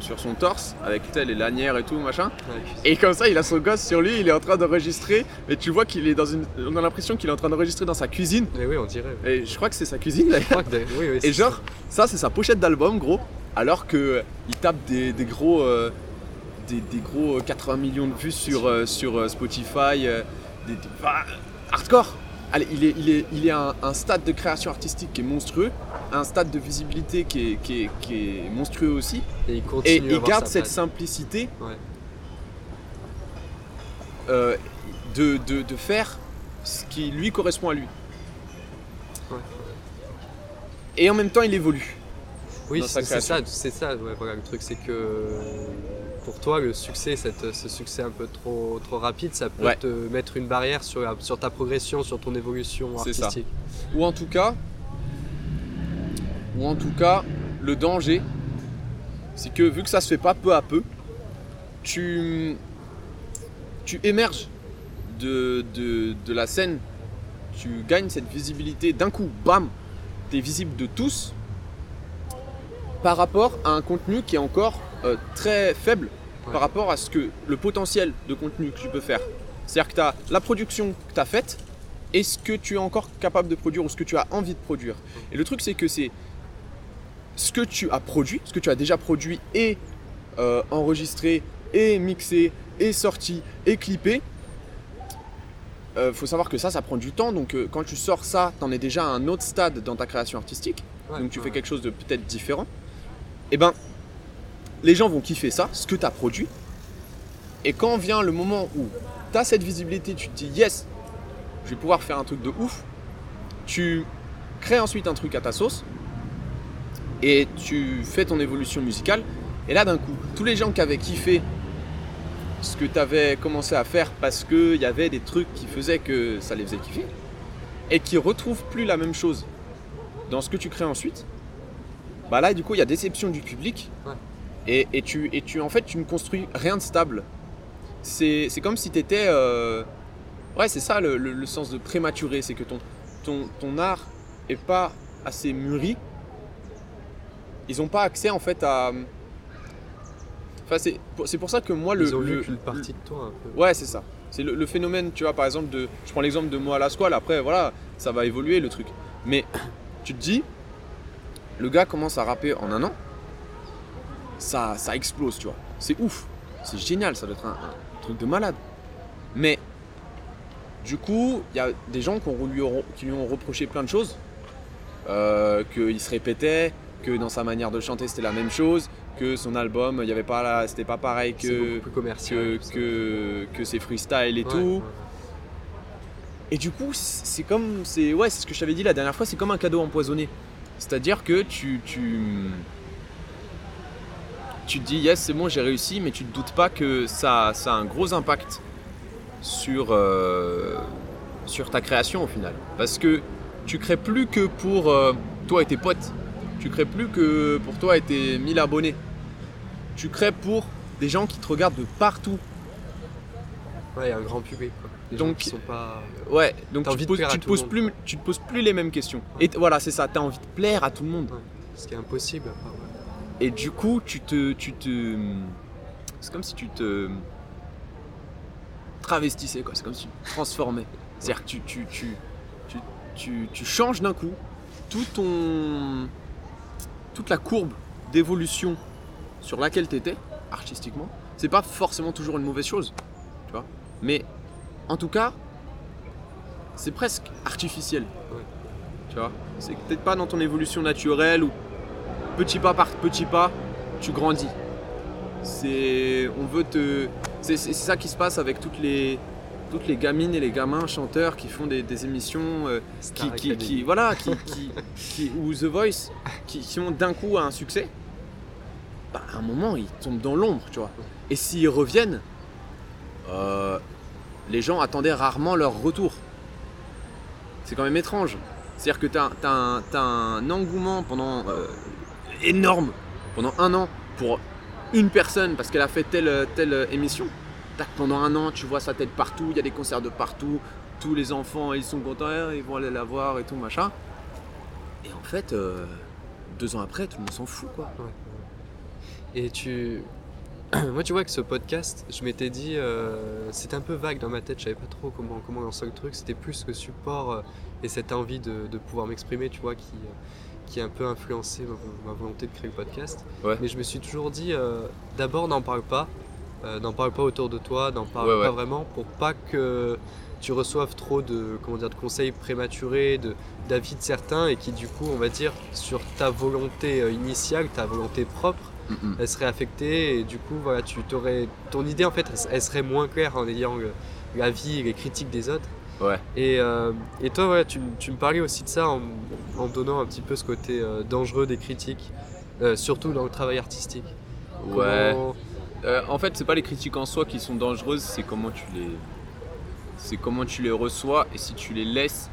sur son torse, avec tel les lanières et tout, machin. Ouais, Et comme ça, il a son gosse sur lui, il est en train d'enregistrer. Mais tu vois qu'il est dans une. On a l'impression qu'il est en train d'enregistrer dans sa cuisine. Mais oui, on dirait. ouais. Et je crois que c'est sa cuisine d'ailleurs. Oui, oui, Et genre, ça, c'est sa pochette d'album, gros. Alors que euh, il tape des, des gros. euh, des, des gros euh, 80 millions de vues sur, euh, sur Spotify. des, hardcore Allez, il est, il est, il est à un, un stade de création artistique qui est monstrueux, un stade de visibilité qui est, qui est, qui est monstrueux aussi. Et il continue. garde cette simplicité Ouais. euh, de, de, de faire ce qui lui correspond à lui. Ouais. Et en même temps, il évolue. Oui, c'est ça, création. c'est ça. ouais, voilà, le truc, c'est que pour toi, le succès, cette- ce succès un peu trop, trop rapide, ça peut Ouais. te mettre une barrière sur, sur ta progression, sur ton évolution ça. artistique. Ou en tout cas, ou en tout cas, le danger, c'est que vu que ça se fait pas peu à peu, tu, tu émerges de, de, de la scène, tu gagnes cette visibilité d'un coup, bam, tu es visible de tous par rapport à un contenu qui est encore euh, très faible Ouais. par rapport à ce que le potentiel de contenu que tu peux faire. C'est-à-dire que tu as la production que tu as faite et ce que tu es encore capable de produire ou ce que tu as envie de produire? Et le truc, c'est que c'est ce que tu as produit, ce que tu as déjà produit et euh, enregistré et mixé et sorti et clippé. Euh, faut savoir que ça, ça prend du temps. Donc, euh, quand tu sors ça, tu en es déjà à un autre stade dans ta création artistique. Ouais, donc, tu ouais. fais quelque chose de peut-être différent. Et ben, les gens vont kiffer ça, ce que tu as produit. Et quand vient le moment où tu as cette visibilité, tu te dis yes, je vais pouvoir faire un truc de ouf. Tu crées ensuite un truc à ta sauce et tu fais ton évolution musicale. Et là, d'un coup, tous les gens qui avaient kiffé ce que tu avais commencé à faire parce qu'il y avait des trucs qui faisaient que ça les faisait kiffer et qui retrouvent plus la même chose dans ce que tu crées ensuite, bah là, du coup, il y a déception du public. Et, et tu, et tu, en fait, tu ne construis rien de stable. C'est comme si tu étais. Ouais, c'est ça le, le- le sens de prématuré, c'est que ton, ton, ton art est pas assez mûri. Ils n'ont pas accès en fait à. Enfin, c'est pour, c'est pour ça que moi, le. Ils ont le- vu qu'une partie de toi un peu. Ouais, c'est ça. C'est le, le phénomène, tu vois, par exemple, de. Je prends l'exemple de moi à la squale, après, voilà, ça va évoluer le truc. Mais tu te dis, le gars commence à rapper en un an, ça, ça explose, tu vois. C'est ouf. C'est génial, ça doit être un, un truc de malade. Mais, du coup, il y a des gens qui, ont- lui auront- qui lui ont reproché plein de choses. Euh, qu'il se répétait, que dans sa manière de chanter c'était la même chose, que son album, il y avait pas la- c'était pas pareil que, plus commercial. que, tout ça. que, que c'est freestyle et Ouais, tout. ouais. Et du coup, c'est comme. C'est ouais, c'est ce que je t'avais dit la dernière fois, c'est comme un cadeau empoisonné. C'est-à-dire que tu. Tu, tu te dis, yes, c'est bon, j'ai réussi, mais tu te doutes pas que ça, ça a un gros impact sur, euh, sur ta création au final. Parce que tu crées plus que pour euh, toi et tes potes. Tu crées plus que pour toi et tes 1000 abonnés. Tu crées pour des gens qui te regardent de partout. Ouais, il y a un grand public. Quoi. Les Donc, gens qui sont pas. Ouais, donc T'as tu envie poses, tu, te poses plus, tu te poses plus les mêmes questions. Et voilà, c'est ça, tu as envie de plaire à tout le monde. Ce qui est impossible. Enfin, ouais. Et du coup, tu te. Tu te c'est comme si tu te. travestissais, quoi. C'est comme si tu te transformais. C'est-à-dire que tu, tu, tu, tu, tu, tu changes d'un coup tout ton. toute la courbe d'évolution sur laquelle tu étais, artistiquement. C'est pas forcément toujours une mauvaise chose, tu vois. Mais en tout cas, c'est presque artificiel. Ouais. Tu vois, c'est peut-être pas dans ton évolution naturelle ou petit pas par petit pas, tu grandis. C'est, on veut te, c'est, c'est ça qui se passe avec toutes les, toutes les gamines et les gamins chanteurs qui font des, des émissions, euh, qui, qui, voilà, qui, qui- qui- ou The Voice, qui, qui ont d'un coup un succès. Bah, à un moment, ils tombent dans l'ombre, tu vois. Et s'ils reviennent, euh, les gens attendaient rarement leur retour. C'est quand même étrange. C'est-à-dire que tu as, un engouement pendant euh, énorme, pendant un an, pour une personne parce qu'elle a fait telle, telle émission. Tac, pendant un an, tu vois sa tête partout, il y a des concerts de partout, tous les enfants ils sont contents, ils vont aller la voir et tout machin. Et en fait, euh, deux ans après, tout le monde s'en fout, quoi. Et tu. [clears throat] Moi, tu vois que ce podcast, je m'étais dit, euh, c'était un peu vague dans ma tête, je savais pas trop comment, comment lancer le truc, c'était plus le support euh, et cette envie de, de pouvoir m'exprimer, tu vois, qui, euh, qui a un peu influencé ma, ma volonté de créer le podcast. Ouais. Mais je me suis toujours dit, euh, d'abord, n'en parle pas, euh, n'en parle pas autour de toi, n'en parle Ouais, ouais. pas vraiment, pour pas que tu reçoives trop de, comment dire, de conseils prématurés, de, d'avis de certains, et qui, du coup, on va dire, sur ta volonté euh, initiale, ta volonté propre, elle serait affectée et du coup voilà tu t'aurais ton idée en fait elle, elle serait moins claire en ayant l'avis et les critiques des autres Ouais. et, euh, et toi tu, tu me parlais aussi de ça en, en donnant un petit peu ce côté euh, dangereux des critiques euh, surtout dans le travail artistique Ouais. Comment- en fait, c'est pas les critiques en soi qui sont dangereuses, c'est comment tu les, c'est comment tu les reçois et si tu les laisses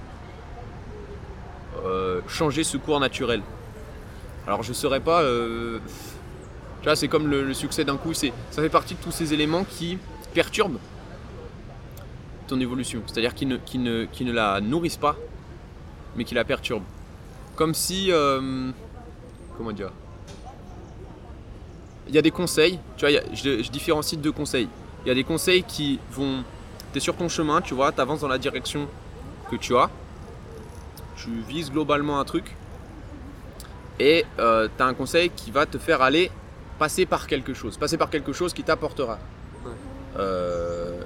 changer ce cours naturel. Alors, je saurais pas. tu vois, c'est comme le, le succès d'un coup. C'est, ça fait partie de tous ces éléments qui perturbent ton évolution. C'est-à-dire qui ne, la nourrissent pas, mais qui la perturbent. Comme si, euh, comment dire? Il y a des conseils, tu vois, a- je, je différencie deux conseils. Il y a des conseils qui vont. Tu es sur ton chemin, tu vois, tu avances dans la direction que tu as. Tu vises globalement un truc. Et tu as un conseil qui va te faire aller passer par quelque chose. Passer par quelque chose qui t'apportera. Ouais. Euh,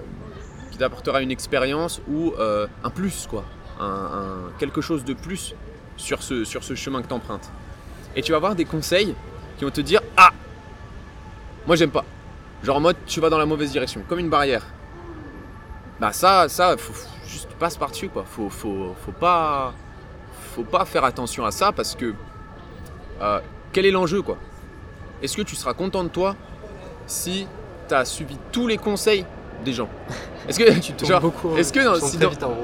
qui une expérience ou euh, un plus, quoi. Un, quelque chose de plus sur ce, sur ce chemin que tu empruntes. Et tu vas avoir des conseils qui vont te dire Ah moi j'aime pas. Genre en mode tu vas dans la mauvaise direction, comme une barrière. Bah ça, ça, faut, faut juste passe par-dessus quoi. Faut, faut, faut pas, faut pas faire attention à ça parce que euh, quel est l'enjeu quoi? Est-ce que tu seras content de toi si tu as tous les conseils des gens? Est-ce que [laughs] tu [laughs] tournes genre, beaucoup est-ce que non, si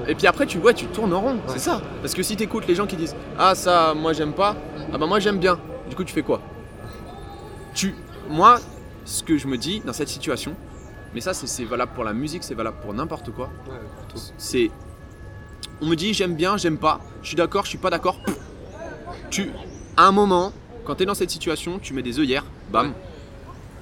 et puis après, tu vois, tu tournes en rond, Ouais. c'est ça. Parce que si tu écoutes les gens qui disent Ah, ça, moi j'aime pas, ah bah moi j'aime bien. Du coup, tu fais quoi? Tu. Moi, ce que je me dis dans cette situation, mais ça, c'est- valable pour la musique, c'est valable pour n'importe quoi. Ouais. C'est. On me dit j'aime bien, j'aime pas, je suis d'accord, je suis pas d'accord. Tu. À un moment, quand tu es dans cette situation, tu mets des œillères, bam. Ouais.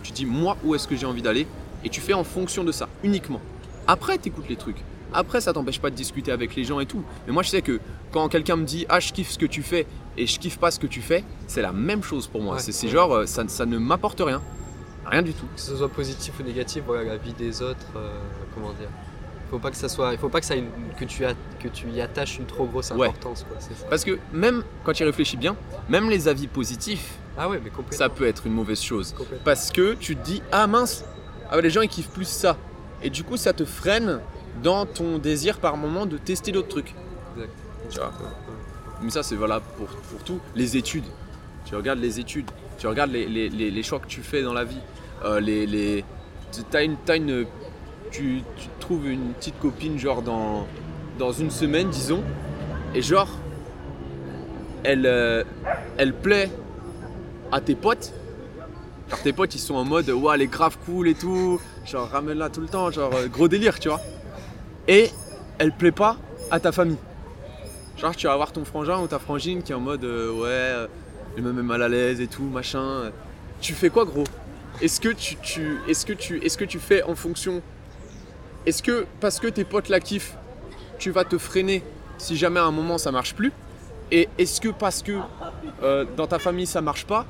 Tu dis moi où est-ce que j'ai envie d'aller? Et tu fais en fonction de ça, uniquement. Après, tu écoutes les trucs. Après, ça t'empêche pas de discuter avec les gens et tout. Mais moi, je sais que quand quelqu'un me dit Ah, je kiffe ce que tu fais et je kiffe pas ce que tu fais, c'est la même chose pour moi. Ouais. C'est genre, euh, ça, ça ne m'apporte rien. Rien du tout. que ce soit positif ou négatif voilà la vie des autres euh, comment dire faut pas que ça soit il faut pas que ça une- que tu as, que tu y attaches une trop grosse Ouais. importance quoi c'est ça Parce que même quand tu y réfléchis bien, même les avis positifs, ah ouais mais ça peut être une mauvaise chose. Parce que tu te dis Ah mince, ah les gens ils kiffent plus ça. Et du coup, ça te freine dans ton désir par moment de tester d'autres trucs. Exact. Tu vois. Ouais, ouais. Mais ça, c'est valable pour, pour tout. Les études. Tu regardes les études. Tu regardes les, les- les- les choix que tu fais dans la vie. Euh, les, les, tu- une, une- tu, tu trouves une petite copine, genre dans, dans une semaine, disons. Et genre, elle, euh, elle plaît à tes potes. Genre, tes potes, ils sont en mode, ouais, elle est grave cool et tout. Genre, ramène-la tout le temps. Genre, euh, gros délire, tu vois. Et elle plaît pas à ta famille. Genre, tu vas voir ton frangin ou ta frangine qui est en mode euh, ouais, euh, je me mets mal à l'aise et tout, machin. Tu fais quoi, gros? Est-ce que tu, tu, est-ce que tu, est-ce que tu fais en fonction? Est-ce que parce que tes potes la kiffent, tu vas te freiner si jamais à un moment ça marche plus? Et est-ce que parce que euh, dans ta famille ça marche pas,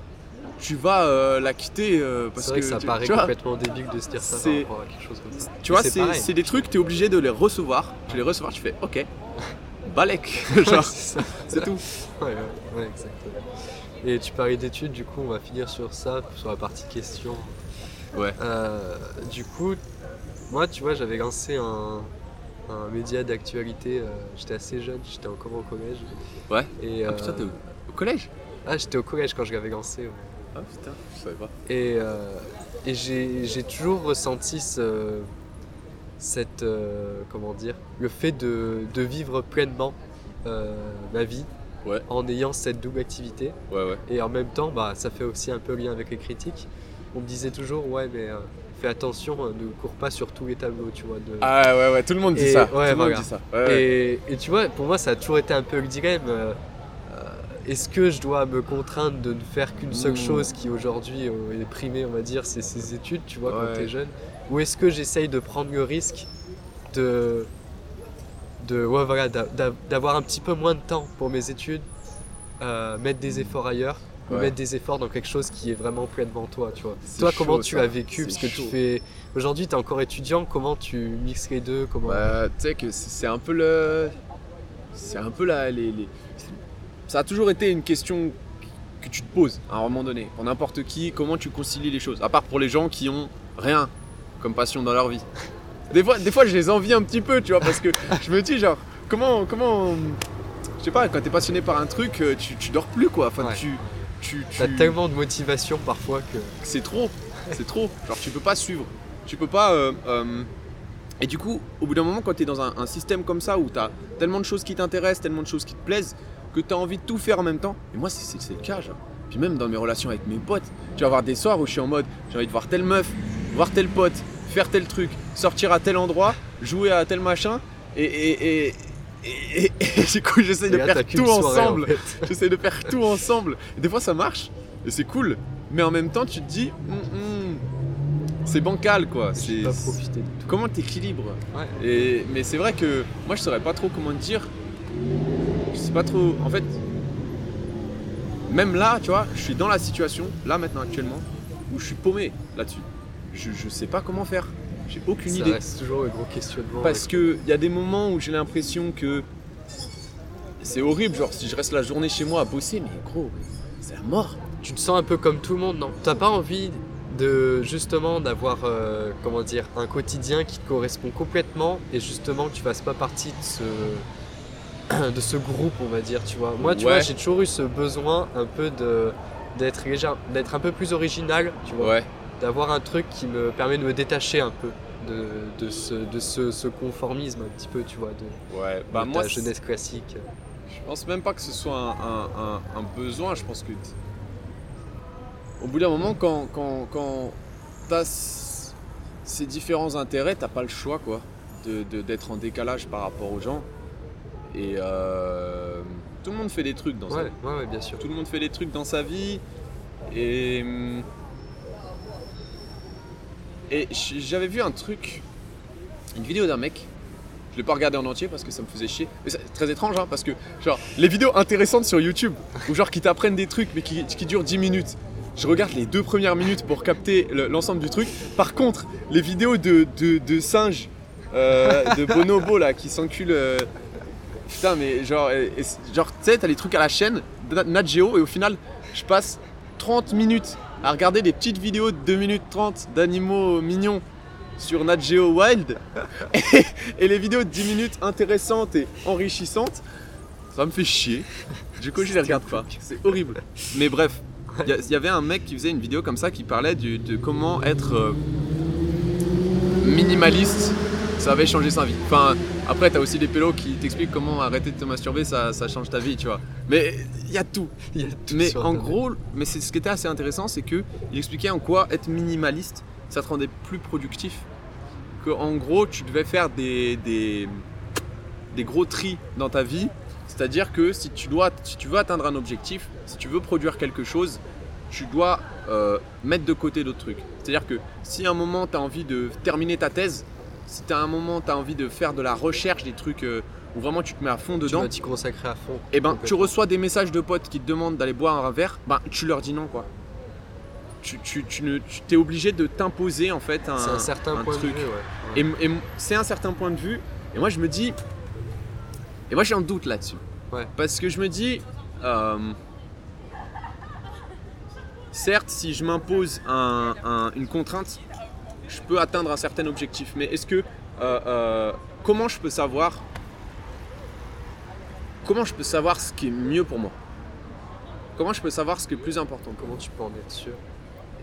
tu vas euh, la quitter euh, parce c'est vrai que, ça tu- paraît tu vois, complètement débile de se dire ça par rapport à quelque chose comme ça tu vois, c'est des trucs, tu es obligé de les recevoir. Tu les recevoir, tu fais ok, [laughs] [laughs] genre, c'est tout. Ouais, ouais, ouais, exactement. Et tu parlais d'études, du coup, on va finir sur ça, sur la partie questions. Ouais. Euh, du coup, moi, tu vois, j'avais lancé un, un média d'actualité. euh, j'étais assez jeune, j'étais encore au collège. Ouais. Et, Ah putain, t'es au, au collège? Ah, j'étais au collège quand je l'avais lancé. ouais. Ah putain, je savais pas. Et, euh, et j'ai toujours ressenti ce, cette, euh, comment dire, le fait de, de vivre pleinement euh, ma vie Ouais. en ayant cette double activité. Ouais, ouais. Et en même temps, bah, ça fait aussi un peu lien avec les critiques. On me disait toujours, ouais, mais fais attention, ne cours pas sur tous les tableaux, tu vois. De... Ah ouais, ouais, tout le monde dit Et- ça. ouais, tout le monde dit ça. Ouais. Et, et tu vois, pour moi, ça a toujours été un peu le dilemme. Est-ce que je dois me contraindre de ne faire qu'une seule chose qui aujourd'hui euh, est primée, on va dire, c'est ses études, tu vois, quand Ouais. t'es jeune? Ou est-ce que j'essaye de prendre le risque de. de ouais, voilà, d'a- d'a- d'avoir un petit peu moins de temps pour mes études, euh, mettre des efforts ailleurs, ou Ouais. mettre des efforts dans quelque chose qui est vraiment plein devant toi, tu vois? C'est Toi, comment chaud, tu ça. as vécu? C'est Parce que tu chaud. fais. Aujourd'hui, tu es encore étudiant, comment tu mixes les deux? Comment... Bah, tu sais que c'est c'est un peu le. C'est un peu la. Les, les- Ça a toujours été une question que tu te poses à un moment donné. Pour n'importe qui, comment tu concilies les choses. À part pour les gens qui ont rien comme passion dans leur vie. Des fois, des fois je les envie un petit peu, tu vois, parce que je me dis, genre, comment. comment je sais pas, quand t'es passionné par un truc, euh, tu, tu dors plus, quoi. Enfin, Ouais. tu. tu, T'as tu- tellement de motivation parfois que. c'est trop, c'est trop. Genre tu peux pas suivre, tu peux pas. euh, euh, Et du coup, au bout d'un moment, quand tu es dans un, un système comme ça où tu as tellement de choses qui t'intéressent, tellement de choses qui te plaisent, que tu as envie de tout faire en même temps, et moi c'est- le cas. Genre. Puis même dans mes relations avec mes potes, tu vas avoir des soirs où je suis en mode j'ai envie de voir telle meuf, voir tel pote, faire tel truc, sortir à tel endroit, jouer à tel machin, et, et, et, et, et- et du coup j'essaie de faire tout soirée, en ensemble. fait. [laughs] J'essaie de faire tout ensemble. Et des fois ça marche, et c'est cool. Mais en même temps, tu te dis, Hum, hum, c'est bancal quoi. C'est pas tout. comment t'équilibres? Ouais. Et mais c'est vrai que moi je saurais pas trop comment te dire. Je sais pas trop. En fait, même là, tu vois, je suis dans la situation là maintenant actuellement où je suis paumé là-dessus. Je, je sais pas comment faire. J'ai aucune Ça idée. reste toujours un gros questionnement. Parce que il y a des moments où j'ai l'impression que c'est horrible. Genre si je reste la journée chez moi à bosser, mais gros, c'est la mort. Tu te sens un peu comme tout le monde, non? T'as pas envie de justement d'avoir euh, comment dire un quotidien qui te correspond complètement et justement que tu fasses pas partie de ce [coughs] de ce groupe, on va dire, tu vois. Moi, tu Ouais. vois, j'ai toujours eu ce besoin un peu de d'être d'être un peu plus original, tu vois. Ouais. D'avoir un truc qui me permet de me détacher un peu de, de, ce, de ce, ce conformisme un petit peu, tu vois, de, Ouais. de Bah ta moi, jeunesse classique. Je pense même pas que ce soit un, un- un- un besoin, je pense que. Au bout d'un moment, quand, quand, quand t'as ces différents intérêts, t'as pas le choix, quoi, de- d'être en décalage par rapport aux gens. Et euh, tout le monde fait des trucs dans sa vie. ouais, ouais, bien sûr. Tout le monde fait des trucs dans sa vie. Et. hum, Et j'avais vu un truc, une vidéo d'un mec. Je l'ai pas regardé en entier parce que ça me faisait chier. Mais c'est très étrange, hein, parce que, genre, les vidéos intéressantes sur YouTube, ou genre qui t'apprennent des trucs mais qui, qui durent 10 minutes, je regarde les deux premières minutes pour capter le- l'ensemble du truc. Par contre, les vidéos de, de, de singes, euh, de bonobo là, qui s'enculent. euh, Putain, mais genre, genre tu sais, t'as les trucs à la chaîne, Na- Nat Geo, et au final, je passe 30 minutes à regarder des petites vidéos de 2 minutes 30 d'animaux mignons sur Nat Geo Wild, [laughs] et, les vidéos de 10 minutes intéressantes et enrichissantes, ça me fait chier. Du coup, je les regarde pas. C'est horrible. Mais bref, il y, avait un mec qui faisait une vidéo comme ça qui parlait de comment être euh, minimaliste ça avait changé sa vie. Enfin, après, t'as aussi des pélos qui t'expliquent comment arrêter de te masturber, ça, ça change ta vie, tu vois. Mais il y a tout. Il y a tout Mais en gros, mais c'est ce qui était assez intéressant, c'est que il expliquait en quoi être minimaliste, ça te rendait plus productif. Que en gros, tu devais faire des, des, des gros tris dans ta vie. C'est-à-dire que si tu, dois, si tu veux atteindre un objectif, si tu veux produire quelque chose, tu dois euh, mettre de côté d'autres trucs. C'est-à-dire que si à un moment tu as envie de terminer ta thèse, si à un moment tu as envie de faire de la recherche, des trucs euh, où vraiment tu te mets à fond tu dedans, vas t'y consacrer à fond. et ben tu reçois des messages de potes qui te demandent d'aller boire un verre, ben tu leur dis non quoi. Tu, tu, tu ne, tu t'es obligé de t'imposer en fait un, C'est un certain un point truc. de vue, ouais. Et, et m- c'est un certain point de vue. Et moi je me dis. Et moi j'ai un doute là-dessus. Ouais. Parce que je me dis. euh, certes, si je m'impose un- un- une contrainte, je peux atteindre un certain objectif. Mais est-ce que. euh, euh, comment je peux savoir. Comment je peux savoir ce qui est mieux pour moi? Comment je peux savoir ce qui est plus important Comment tu peux en être sûr?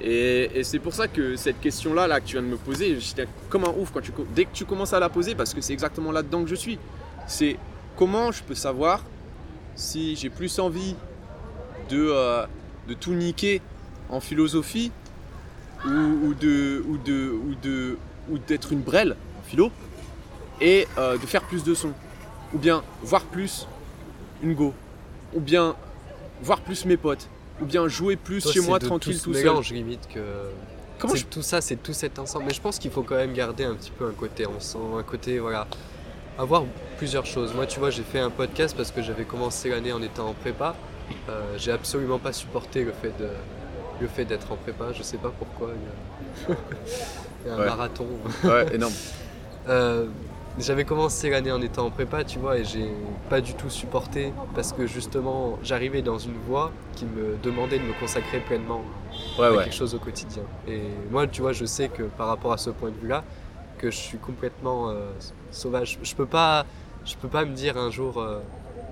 Et, et c'est pour ça que cette question-là là, que tu viens de me poser, j'étais comme un ouf quand tu, dès que tu commences à la poser, parce que c'est exactement là-dedans que je suis. C'est comment je peux savoir si j'ai plus envie de, euh, de tout niquer en philosophie ou, ou de ou de ou de ou d'être une brêle en philo et euh, de faire plus de sons ou bien voir plus une go ou bien voir plus mes potes. Ou bien jouer plus Toi, chez moi de tranquille tout seul. mélange limite que. Comment je- tout ça, c'est tout cet ensemble. Mais je pense qu'il faut quand même garder un petit peu un côté ensemble, un côté voilà, avoir plusieurs choses. Moi, tu vois, j'ai fait un podcast parce que j'avais commencé l'année en étant en prépa. Euh, j'ai absolument pas supporté le fait de le fait d'être en prépa. Je sais pas pourquoi. Il y a, [laughs] il y a un Ouais. marathon. Ouais, énorme. [laughs] Euh, j'avais commencé l'année en étant en prépa, tu vois, et j'ai pas du tout supporté parce que justement, j'arrivais dans une voie qui me demandait de me consacrer pleinement Ouais, à ouais. quelque chose au quotidien. Et moi, tu vois, je sais que par rapport à ce point de vue-là, que je suis complètement euh, sauvage. Je peux pas, je peux pas me dire un jour, euh,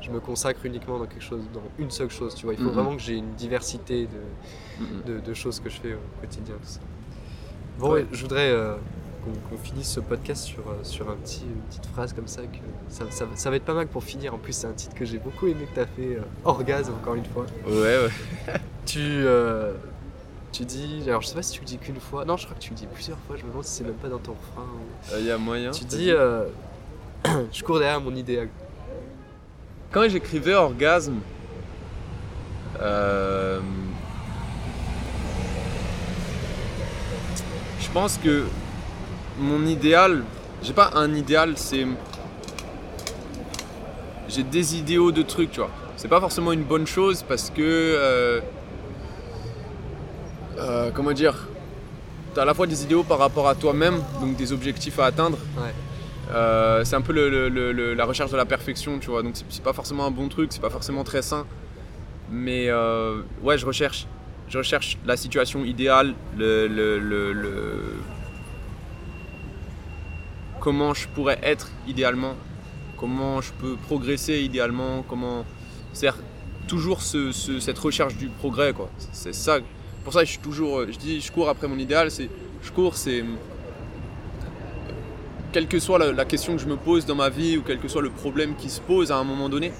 je me consacre uniquement dans quelque chose, dans une seule chose. Tu vois, il faut Mhm. vraiment que j'ai une diversité de, Mhm. de, de choses que je fais au quotidien. Tout ça. Bon, Ouais. je voudrais euh, qu'on finisse ce podcast sur, euh, sur un petit, une petite phrase comme ça. Que ça, ça, ça va être pas mal pour finir. En plus, c'est un titre que j'ai beaucoup aimé que tu as fait. euh, Orgasme, encore une fois. Ouais, ouais. [laughs] Tu, euh, tu dis, alors je sais pas si tu le dis qu'une fois. Non, je crois que tu le dis plusieurs fois. Je me demande si c'est même pas dans ton refrain. ou- Il y a moyen. Tu dis, [clears throat] je cours derrière mon idéal. Quand j'écrivais Orgasme, euh, je pense que mon idéal, j'ai pas un idéal, c'est. J'ai des idéaux de trucs, tu vois. C'est pas forcément une bonne chose parce que. euh, euh, comment dire T'as à la fois des idéaux par rapport à toi-même, donc des objectifs à atteindre. Ouais. Euh, c'est un peu la recherche de la perfection, tu vois. Donc c'est- pas forcément un bon truc, c'est pas forcément très sain. Mais euh, ouais, je recherche, je recherche la situation idéale, le, comment je pourrais être idéalement, comment je peux progresser idéalement, comment c'est toujours ce- ce- cette recherche du progrès quoi. C'est ça. Pour ça, je suis toujours, je dis, je cours après mon idéal. C'est, je cours, c'est quelle que soit la, question que je me pose dans ma vie ou quel que soit le problème qui se pose à un moment donné,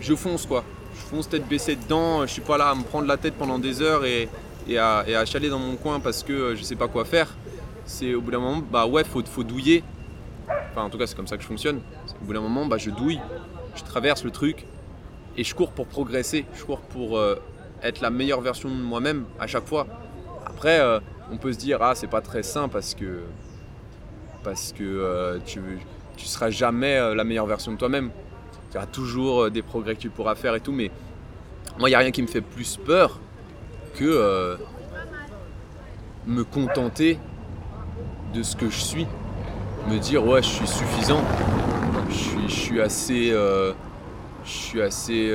je fonce quoi. Je fonce tête baissée dedans, je suis pas là à me prendre la tête pendant des heures et, à, chialer dans mon coin parce que euh, je sais pas quoi faire. C'est au bout d'un moment, bah ouais, faut, faut douiller. Enfin, en tout cas, c'est comme ça que je fonctionne. Au bout d'un moment, bah, je douille, je traverse le truc et je cours pour progresser. Je cours pour euh, être la meilleure version de moi-même à chaque fois. Après, euh, on peut se dire, ah, c'est pas très sain parce que parce que euh, tu, tu seras jamais euh, la meilleure version de toi-même. Il y aura toujours euh, des progrès que tu pourras faire et tout, mais moi, il n'y a rien qui me fait plus peur que me contenter de ce que je suis. Me dire, ouais, je suis suffisant, je suis, assez. je suis assez.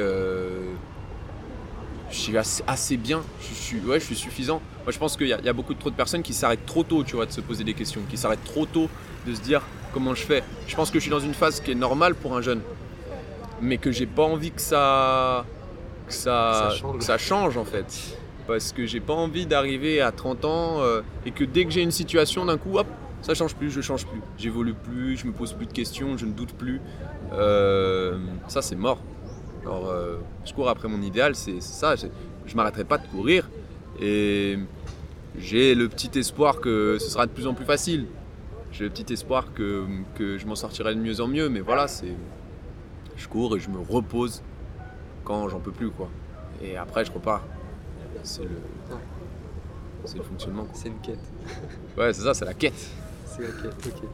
Je suis assez, assez bien, je suis, ouais, je suis suffisant. Moi, je pense qu'il y, a- il y a beaucoup trop de personnes qui s'arrêtent trop tôt, tu vois, de se poser des questions, qui s'arrêtent trop tôt de se dire comment je fais. Je pense que je suis dans une phase qui est normale pour un jeune, mais que j'ai pas envie que ça, que ça, Ça change. que ça change en fait. Parce que j'ai pas envie d'arriver à 30 ans euh, et que dès que j'ai une situation, d'un coup, hop, ça change plus, je change plus. J'évolue plus, je me pose plus de questions, je ne doute plus. Euh, ça, c'est mort. Alors, euh, je cours après mon idéal, c'est ça. Je m'arrêterai pas de courir et j'ai le petit espoir que ce sera de plus en plus facile. J'ai le petit espoir que, que je m'en sortirai de mieux en mieux, mais voilà, c'est. Je cours et je me repose quand j'en peux plus, quoi. Et après, je repars. C'est le. C'est le fonctionnement. C'est une quête. [laughs] Ouais, c'est ça, c'est la quête. C'est la quête, ok.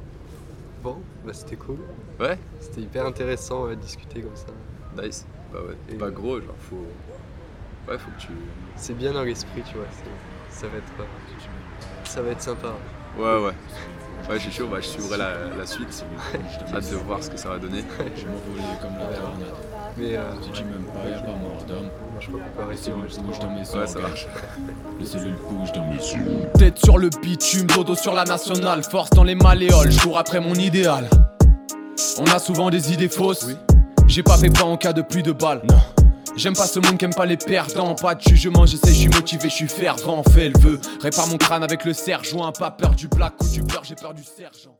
Bon, bah c'était cool. Ouais, C'était hyper intéressant euh, de discuter comme ça. nice. Bah ouais, t'es Et- pas gros, genre, faut. Ouais, faut que tu. C'est bien dans l'esprit, tu vois. Ça va être, euh, ça va être sympa. Ouais, ouais. Ouais, j'ai chaud, bah, je suivrai la, la suite. J'ai hâte de voir ce que ça va donner. Je m'envolais comme la tornade. Mais euh, Si tu m'aimes pas, y'a pas mort d'homme. je crois qu'on peut dans mes Ouais, ça marche. Les cellules bougent dans mes cellules. Tête sur le bitume, dodo sur la nationale, force dans les malléoles, je cours après mon idéal. On a souvent des idées fausses. J'ai pas fait pas en cas de pluie de balles. Non. J'aime pas ce monde qui aime pas les perdants. Pas de jugement, j'essaie, je suis motivé, je suis fervent. Fais le vœu. Répare mon crâne avec le serre. Joint pas peur du black ou du beurre, j'ai peur du sergent.